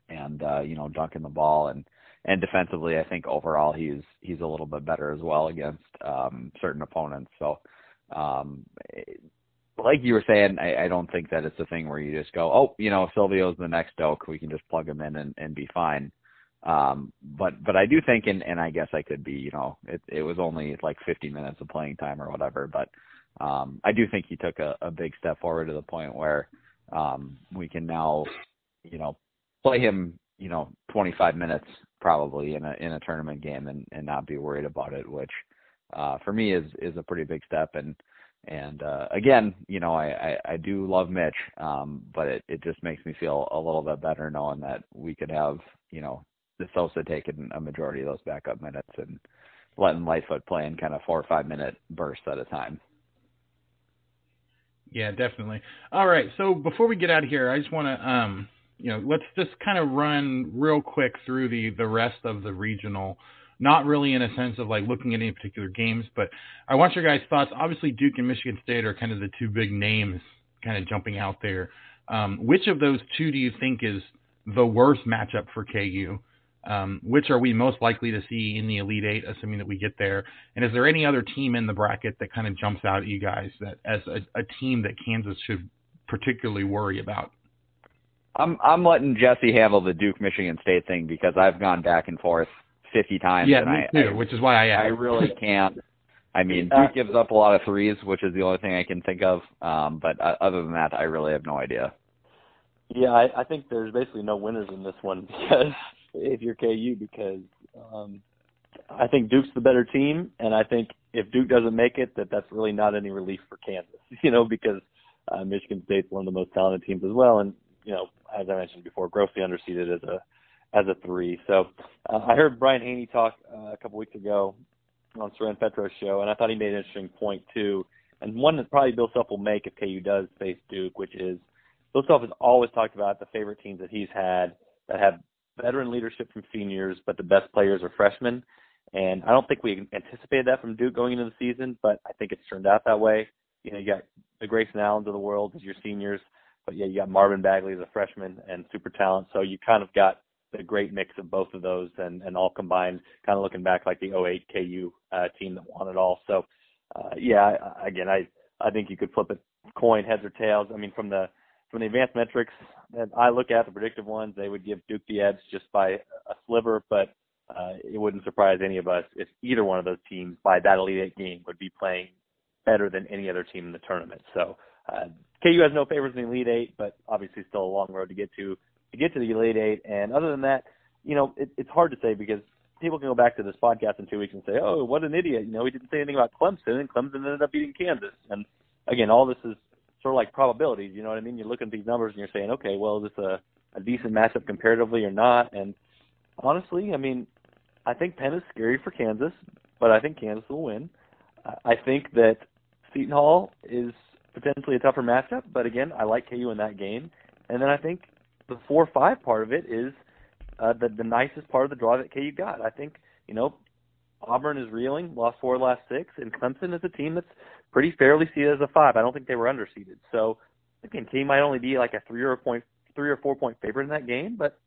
and uh, you know dunking the ball and and defensively, I think overall he's he's a little bit better as well against um, certain opponents. So, um, like you were saying, I, I don't think that it's a thing where you just go, oh, you know, Silvio's the next Doak, we can just plug him in and, and be fine. Um, but but I do think, and and I guess I could be, you know, it it was only like 50 minutes of playing time or whatever, but um, I do think he took a, a big step forward to the point where um, we can now, you know, play him, you know, 25 minutes probably in a in a tournament game and and not be worried about it which uh for me is is a pretty big step. And and uh again you know I, I i do love mitch um but it it just makes me feel a little bit better knowing that we could have you know De Sousa taking a majority of those backup minutes and letting lightfoot play in kind of four or five minute bursts at a time. Yeah definitely. All right. So before we get out of here i just want to um you know, let's just kind of run real quick through the the rest of the regional. Not really in a sense of like looking at any particular games, but I want your guys' thoughts. Obviously, Duke and Michigan State are kind of the two big names kind of jumping out there. Um, which of those two do you think is the worst matchup for KU? Um, which are we most likely to see in the Elite Eight, assuming that we get there? And is there any other team in the bracket that kind of jumps out at you guys that as a, a team that Kansas should particularly worry about? I'm I'm letting Jesse handle the Duke Michigan State thing because I've gone back and forth 50 times. Yeah, and me I, too. I, which is why I asked. I really can't. I mean, Uh, Duke gives up a lot of threes, which is the only thing I can think of. Um, but uh, other than that, I really have no idea. Yeah, I, I think there's basically no winners in this one because if you're KU because um, I think Duke's the better team, and I think if Duke doesn't make it, that that's really not any relief for Kansas, you know, because uh, Michigan State's one of the most talented teams as well, and you know, as I mentioned before, grossly underseeded as a as a three. So uh, I heard Brian Hanni talk uh, a couple weeks ago on Soren Petro's show, and I thought he made an interesting point too, and one that probably Bill Self will make if KU does face Duke, which is Bill Self has always talked about the favorite teams that he's had that have veteran leadership from seniors, but the best players are freshmen. And I don't think we anticipated that from Duke going into the season, but I think it's turned out that way. You know, you got the Grayson Allens of the world as your seniors, but yeah, you got Marvin Bagley as a freshman and super talent. So you kind of got the great mix of both of those and, and all combined, kind of looking back like the 08 KU uh, team that won it all. So, uh, yeah, again, I, I think you could flip it coin heads or tails. I mean, from the, from the advanced metrics that I look at, the predictive ones, they would give Duke the edge just by a sliver, but uh, it wouldn't surprise any of us if either one of those teams by that Elite Eight game would be playing better than any other team in the tournament. So uh, KU has no favorites in the Elite Eight, but obviously still a long road to get to to get to the Elite Eight. And other than that, you know, it, it's hard to say because people can go back to this podcast in two weeks and say, "Oh, what an idiot!" You know, he didn't say anything about Clemson, and Clemson ended up beating Kansas. And again, all this is sort of like probabilities. You know what I mean? You're looking at these numbers and you're saying, "Okay, well, is this a a decent matchup comparatively or not?" And honestly, I mean, I think Penn is scary for Kansas, but I think Kansas will win. I think that Seton Hall is potentially a tougher matchup, but again, I like KU in that game. And then I think the four five part of it is uh, the the nicest part of the draw that KU got. I think you know Auburn is reeling, lost four last six, and Clemson is a team that's pretty fairly seeded as a five. I don't think they were underseeded. So again, KU might only be like a three or a point, three or four point favorite in that game, but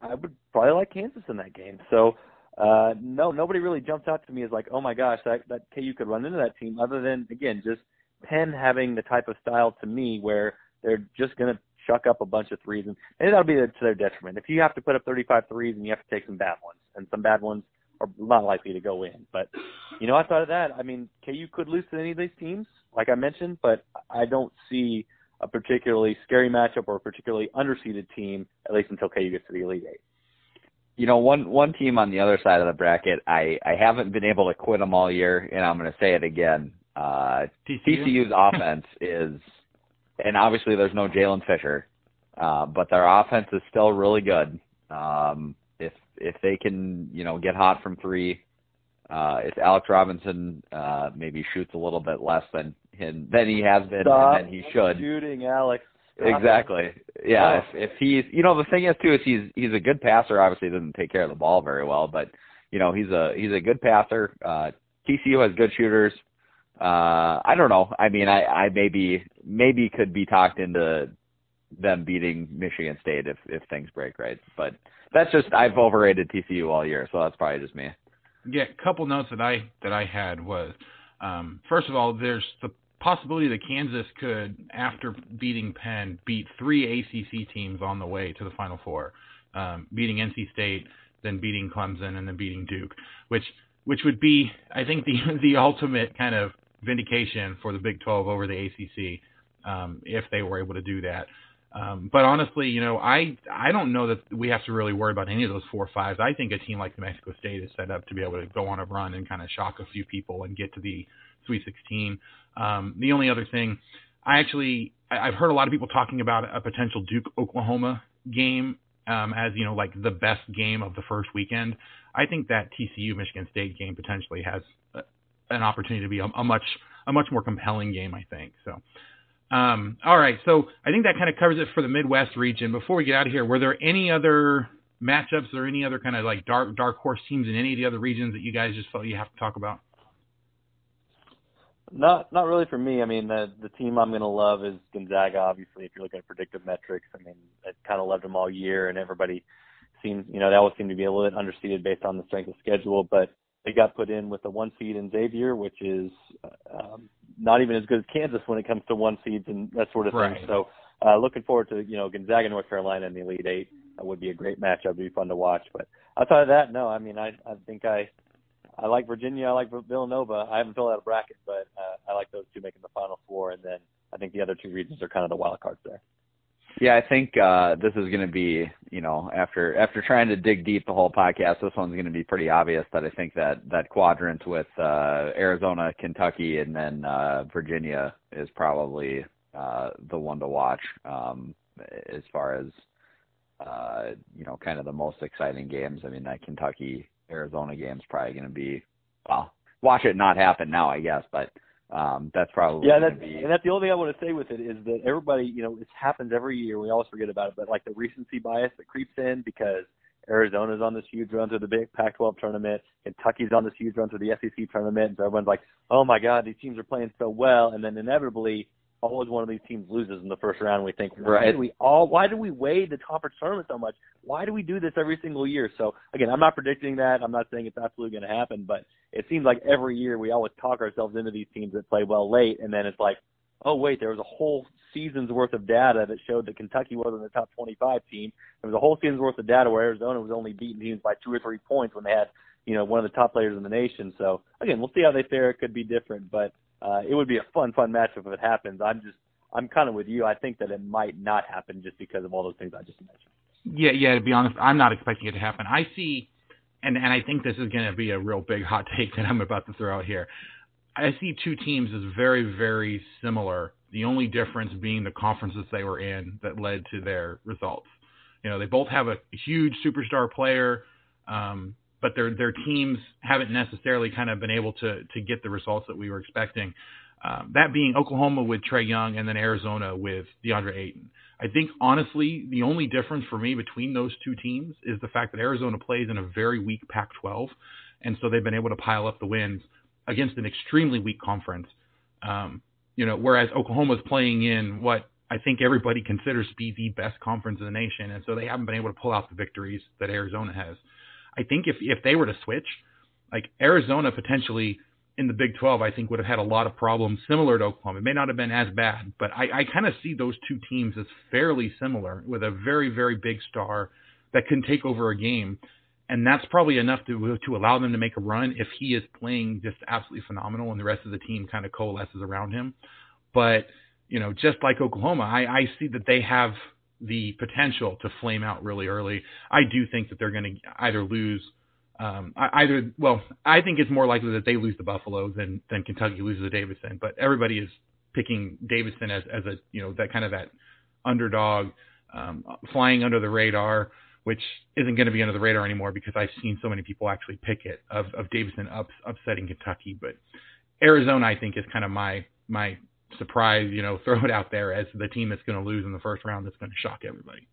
I would probably like Kansas in that game. So uh, no, nobody really jumps out to me as like, oh my gosh, that that KU could run into that team. Other than again, just Penn having the type of style to me where they're just going to chuck up a bunch of threes, and, and that'll be to their detriment. If you have to put up 35 threes and you have to take some bad ones, and some bad ones are not likely to go in. But you know, outside of that, I mean, KU could lose to any of these teams, like I mentioned, but I don't see a particularly scary matchup or a particularly underseeded team, at least until KU gets to the Elite Eight. You know, one one team on the other side of the bracket, I I haven't been able to quit them all year, and I'm going to say it again. Uh, TCU? TCU's offense is and obviously there's no Jaylen Fisher, uh, but their offense is still really good. Um, if if they can, you know, get hot from three, uh, if Alex Robinson uh, maybe shoots a little bit less than him than he has been Stop and then he should. shooting, Alex. Stop Exactly. Yeah. Oh. If if he's you know the thing is too is he's he's a good passer. Obviously doesn't take care of the ball very well, but you know he's a he's a good passer. Uh, TCU has good shooters. Uh, I don't know. I mean, I I maybe maybe could be talked into them beating Michigan State if if things break right, but that's just I've overrated TCU all year, so that's probably just me. Yeah, a couple notes that I that I had was um, first of all, there's the possibility that Kansas could, after beating Penn, beat three ACC teams on the way to the Final Four, um, beating NC State, then beating Clemson, and then beating Duke, which which would be, I think, the the ultimate kind of vindication for the Big 12 over the ACC um, if they were able to do that. Um, but honestly, you know, I I don't know that we have to really worry about any of those four fives. I think a team like New Mexico State is set up to be able to go on a run and kind of shock a few people and get to the Sweet 16. Um, the only other thing, I actually I- I've heard a lot of people talking about a potential Duke Oklahoma game um, as you know like the best game of the first weekend. I think that TCU Michigan State game potentially has an opportunity to be a, a much a much more compelling game. I think so. Um, all right, so I think that kind of covers it for the Midwest region. Before we get out of here, were there any other matchups or any other kind of like dark dark horse teams in any of the other regions that you guys just felt you have to talk about? Not not really for me. I mean, the the team I'm going to love is Gonzaga. Obviously, if you're looking at predictive metrics, I mean, I kind of loved them all year, and everybody seems, you know, they always seem to be a little bit underseeded based on the strength of schedule. But they got put in with the one seed in Xavier, which is um, not even as good as Kansas when it comes to one seeds and that sort of Right. thing. So, uh, looking forward to you know Gonzaga, North Carolina, in the Elite Eight. That would be a great matchup. It'd be fun to watch. But outside of that, no. I mean, I I think I I like Virginia. I like Villanova. I haven't filled out a bracket, but uh, I like those two making the Final Four, and then I think the other two regions are kind of the wild cards there. Yeah, I think uh, this is going to be, you know, after after trying to dig deep the whole podcast, this one's going to be pretty obvious that I think that that quadrant with uh, Arizona, Kentucky, and then uh, Virginia is probably uh, the one to watch um, as far as uh, you know, kind of the most exciting games. I mean, that Kentucky Arizona game is probably going to be well, watch it not happen now, I guess, but um, that's probably yeah. That's be... and that's the only thing I want to say with it is that everybody, you know, it happens every year. We always forget about it, but like the recency bias that creeps in because Arizona's on this huge run through the big Pac-12 tournament, Kentucky's on this huge run through the SEC tournament, and so everyone's like, "Oh my God, these teams are playing so well," and then inevitably always one of these teams loses in the first round. And we think, why right. do we all? Why do we weigh the conference tournament so much? Why do we do this every single year? So again, I'm not predicting that. I'm not saying it's absolutely going to happen, but it seems like every year we always talk ourselves into these teams that play well late, and then it's like, oh wait, there was a whole season's worth of data that showed that Kentucky wasn't the top 25 team. There was a whole season's worth of data where Arizona was only beating teams by two or three points when they had, you know, one of the top players in the nation. So again, we'll see how they fare. It could be different, but uh, it would be a fun, fun matchup if it happens. I'm just I'm kind of with you. I think that it might not happen just because of all those things I just mentioned. Yeah, yeah. To be honest, I'm not expecting it to happen. I see, and and I think this is going to be a real big hot take that I'm about to throw out here. I see two teams as very, very similar. The only difference being the conferences they were in that led to their results. You know, they both have a huge superstar player, um, but their their teams haven't necessarily kind of been able to to get the results that we were expecting. Um, that being Oklahoma with Trae Young and then Arizona with DeAndre Ayton. I think honestly, the only difference for me between those two teams is the fact that Arizona plays in a very weak Pac-12, and so they've been able to pile up the wins against an extremely weak conference. Um, you know, whereas Oklahoma's playing in what I think everybody considers to be the best conference in the nation, and so they haven't been able to pull out the victories that Arizona has. I think if if they were to switch, like Arizona potentially in the Big 12, I think would have had a lot of problems similar to Oklahoma. It may not have been as bad, but I, I kind of see those two teams as fairly similar with a very, very big star that can take over a game. And that's probably enough to to allow them to make a run if he is playing just absolutely phenomenal and the rest of the team kind of coalesces around him. But, you know, just like Oklahoma, I, I see that they have the potential to flame out really early. I do think that they're going to either lose – um, either well, I think it's more likely that they lose the Buffalo than than Kentucky loses to Davidson. But everybody is picking Davidson as as a you know that kind of that underdog, um, flying under the radar, which isn't going to be under the radar anymore because I've seen so many people actually pick it of of Davidson ups, upsetting Kentucky. But Arizona, I think, is kind of my my surprise. You know, throw it out there as the team that's going to lose in the first round. That's going to shock everybody.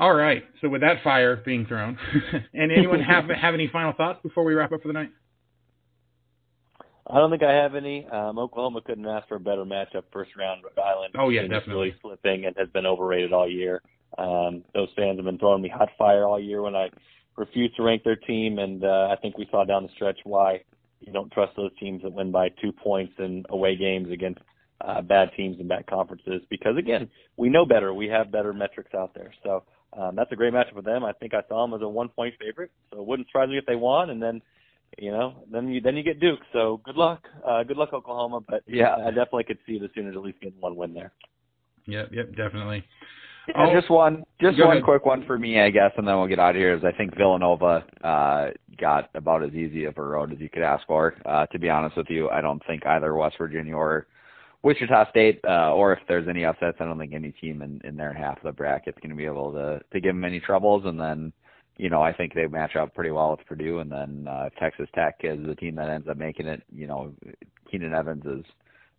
All right. So with that fire being thrown, and anyone have have any final thoughts before we wrap up for the night? I don't think I have any. Um, Oklahoma couldn't ask for a better matchup first round. Rhode Island. Oh yeah, definitely. Really slipping and has been overrated all year. Um, those fans have been throwing me hot fire all year when I refuse to rank their team, and uh, I think we saw down the stretch why you don't trust those teams that win by two points in away games against uh, bad teams and bad conferences. Because again, we know better. We have better metrics out there. So um, that's a great matchup for them. I think I saw them as a one point favorite, so it wouldn't surprise me if they won. And then, you know, then you then you get Duke. So good luck, uh, good luck Oklahoma. But yeah, I definitely could see the Sooners at least getting one win there. Yep, yep, definitely. Oh, just one, just Go one ahead. quick one for me, I guess, and then we'll get out of here. Is I think Villanova uh, got about as easy of a road as you could ask for. Uh, to be honest with you, I don't think either West Virginia or Wichita State, uh, or if there's any upsets, I don't think any team in, in their half of the bracket is going to be able to to give them any troubles. And then, you know, I think they match up pretty well with Purdue. And then uh, if Texas Tech is the team that ends up making it, you know, Keenan Evans is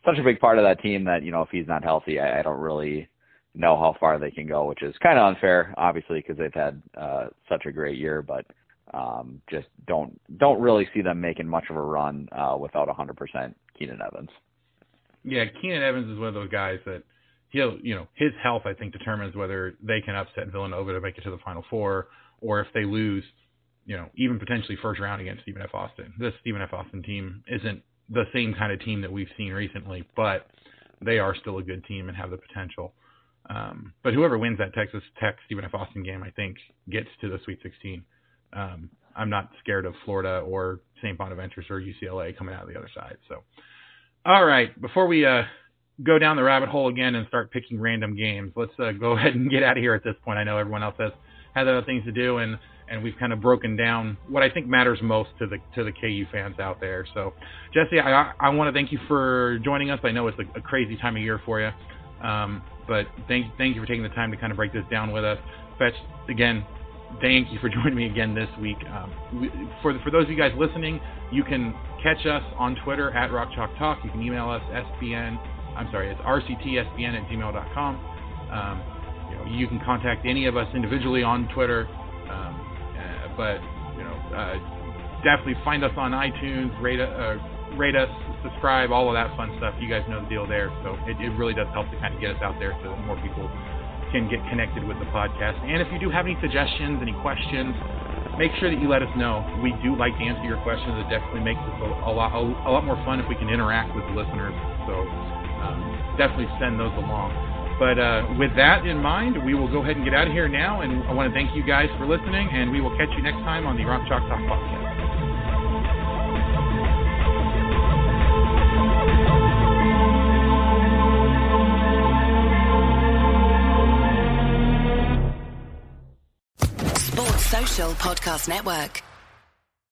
such a big part of that team that you know if he's not healthy, I, I don't really know how far they can go, which is kind of unfair, obviously, because they've had uh, such a great year, but um, just don't don't really see them making much of a run uh, without 100% Keenan Evans. Yeah, Keenan Evans is one of those guys that he'll, you know, his health I think determines whether they can upset Villanova to make it to the Final Four, or if they lose, you know, even potentially first round against Stephen F. Austin. This Stephen F. Austin team isn't the same kind of team that we've seen recently, but they are still a good team and have the potential. Um, but whoever wins that Texas Tech Stephen F. Austin game, I think, gets to the Sweet 16. Um, I'm not scared of Florida or St. Bonaventure or UCLA coming out of the other side. So, all right, before we uh, go down the rabbit hole again and start picking random games. Let's uh, go ahead and get out of here at this point. I know everyone else has has other things to do, and and we've kind of broken down what I think matters most to the to the KU fans out there. So, Jesse, I I want to thank you for joining us. I know it's a, a crazy time of year for you, um, but thank thank you for taking the time to kind of break this down with us. Fetch again. Thank you for joining me again this week. Um, we, for for those of you guys listening, you can catch us on Twitter at Rock Chalk Talk. You can email us SBN. I'm sorry, it's rctsbn at gmail.com. Um, you, know, you can contact any of us individually on Twitter. Um, uh, but you know, uh, definitely find us on iTunes, rate, uh, rate us, subscribe, all of that fun stuff. You guys know the deal there. So it, it really does help to kind of get us out there so more people can get connected with the podcast. And if you do have any suggestions, any questions, make sure that you let us know. We do like to answer your questions. It definitely makes it a, a lot a, a, lot more fun if we can interact with the listeners. So um, definitely send those along. But uh, with that in mind, we will go ahead and get out of here now. And I want to thank you guys for listening, and we will catch you next time on the Rock Chalk Talk podcast. Podcast Network.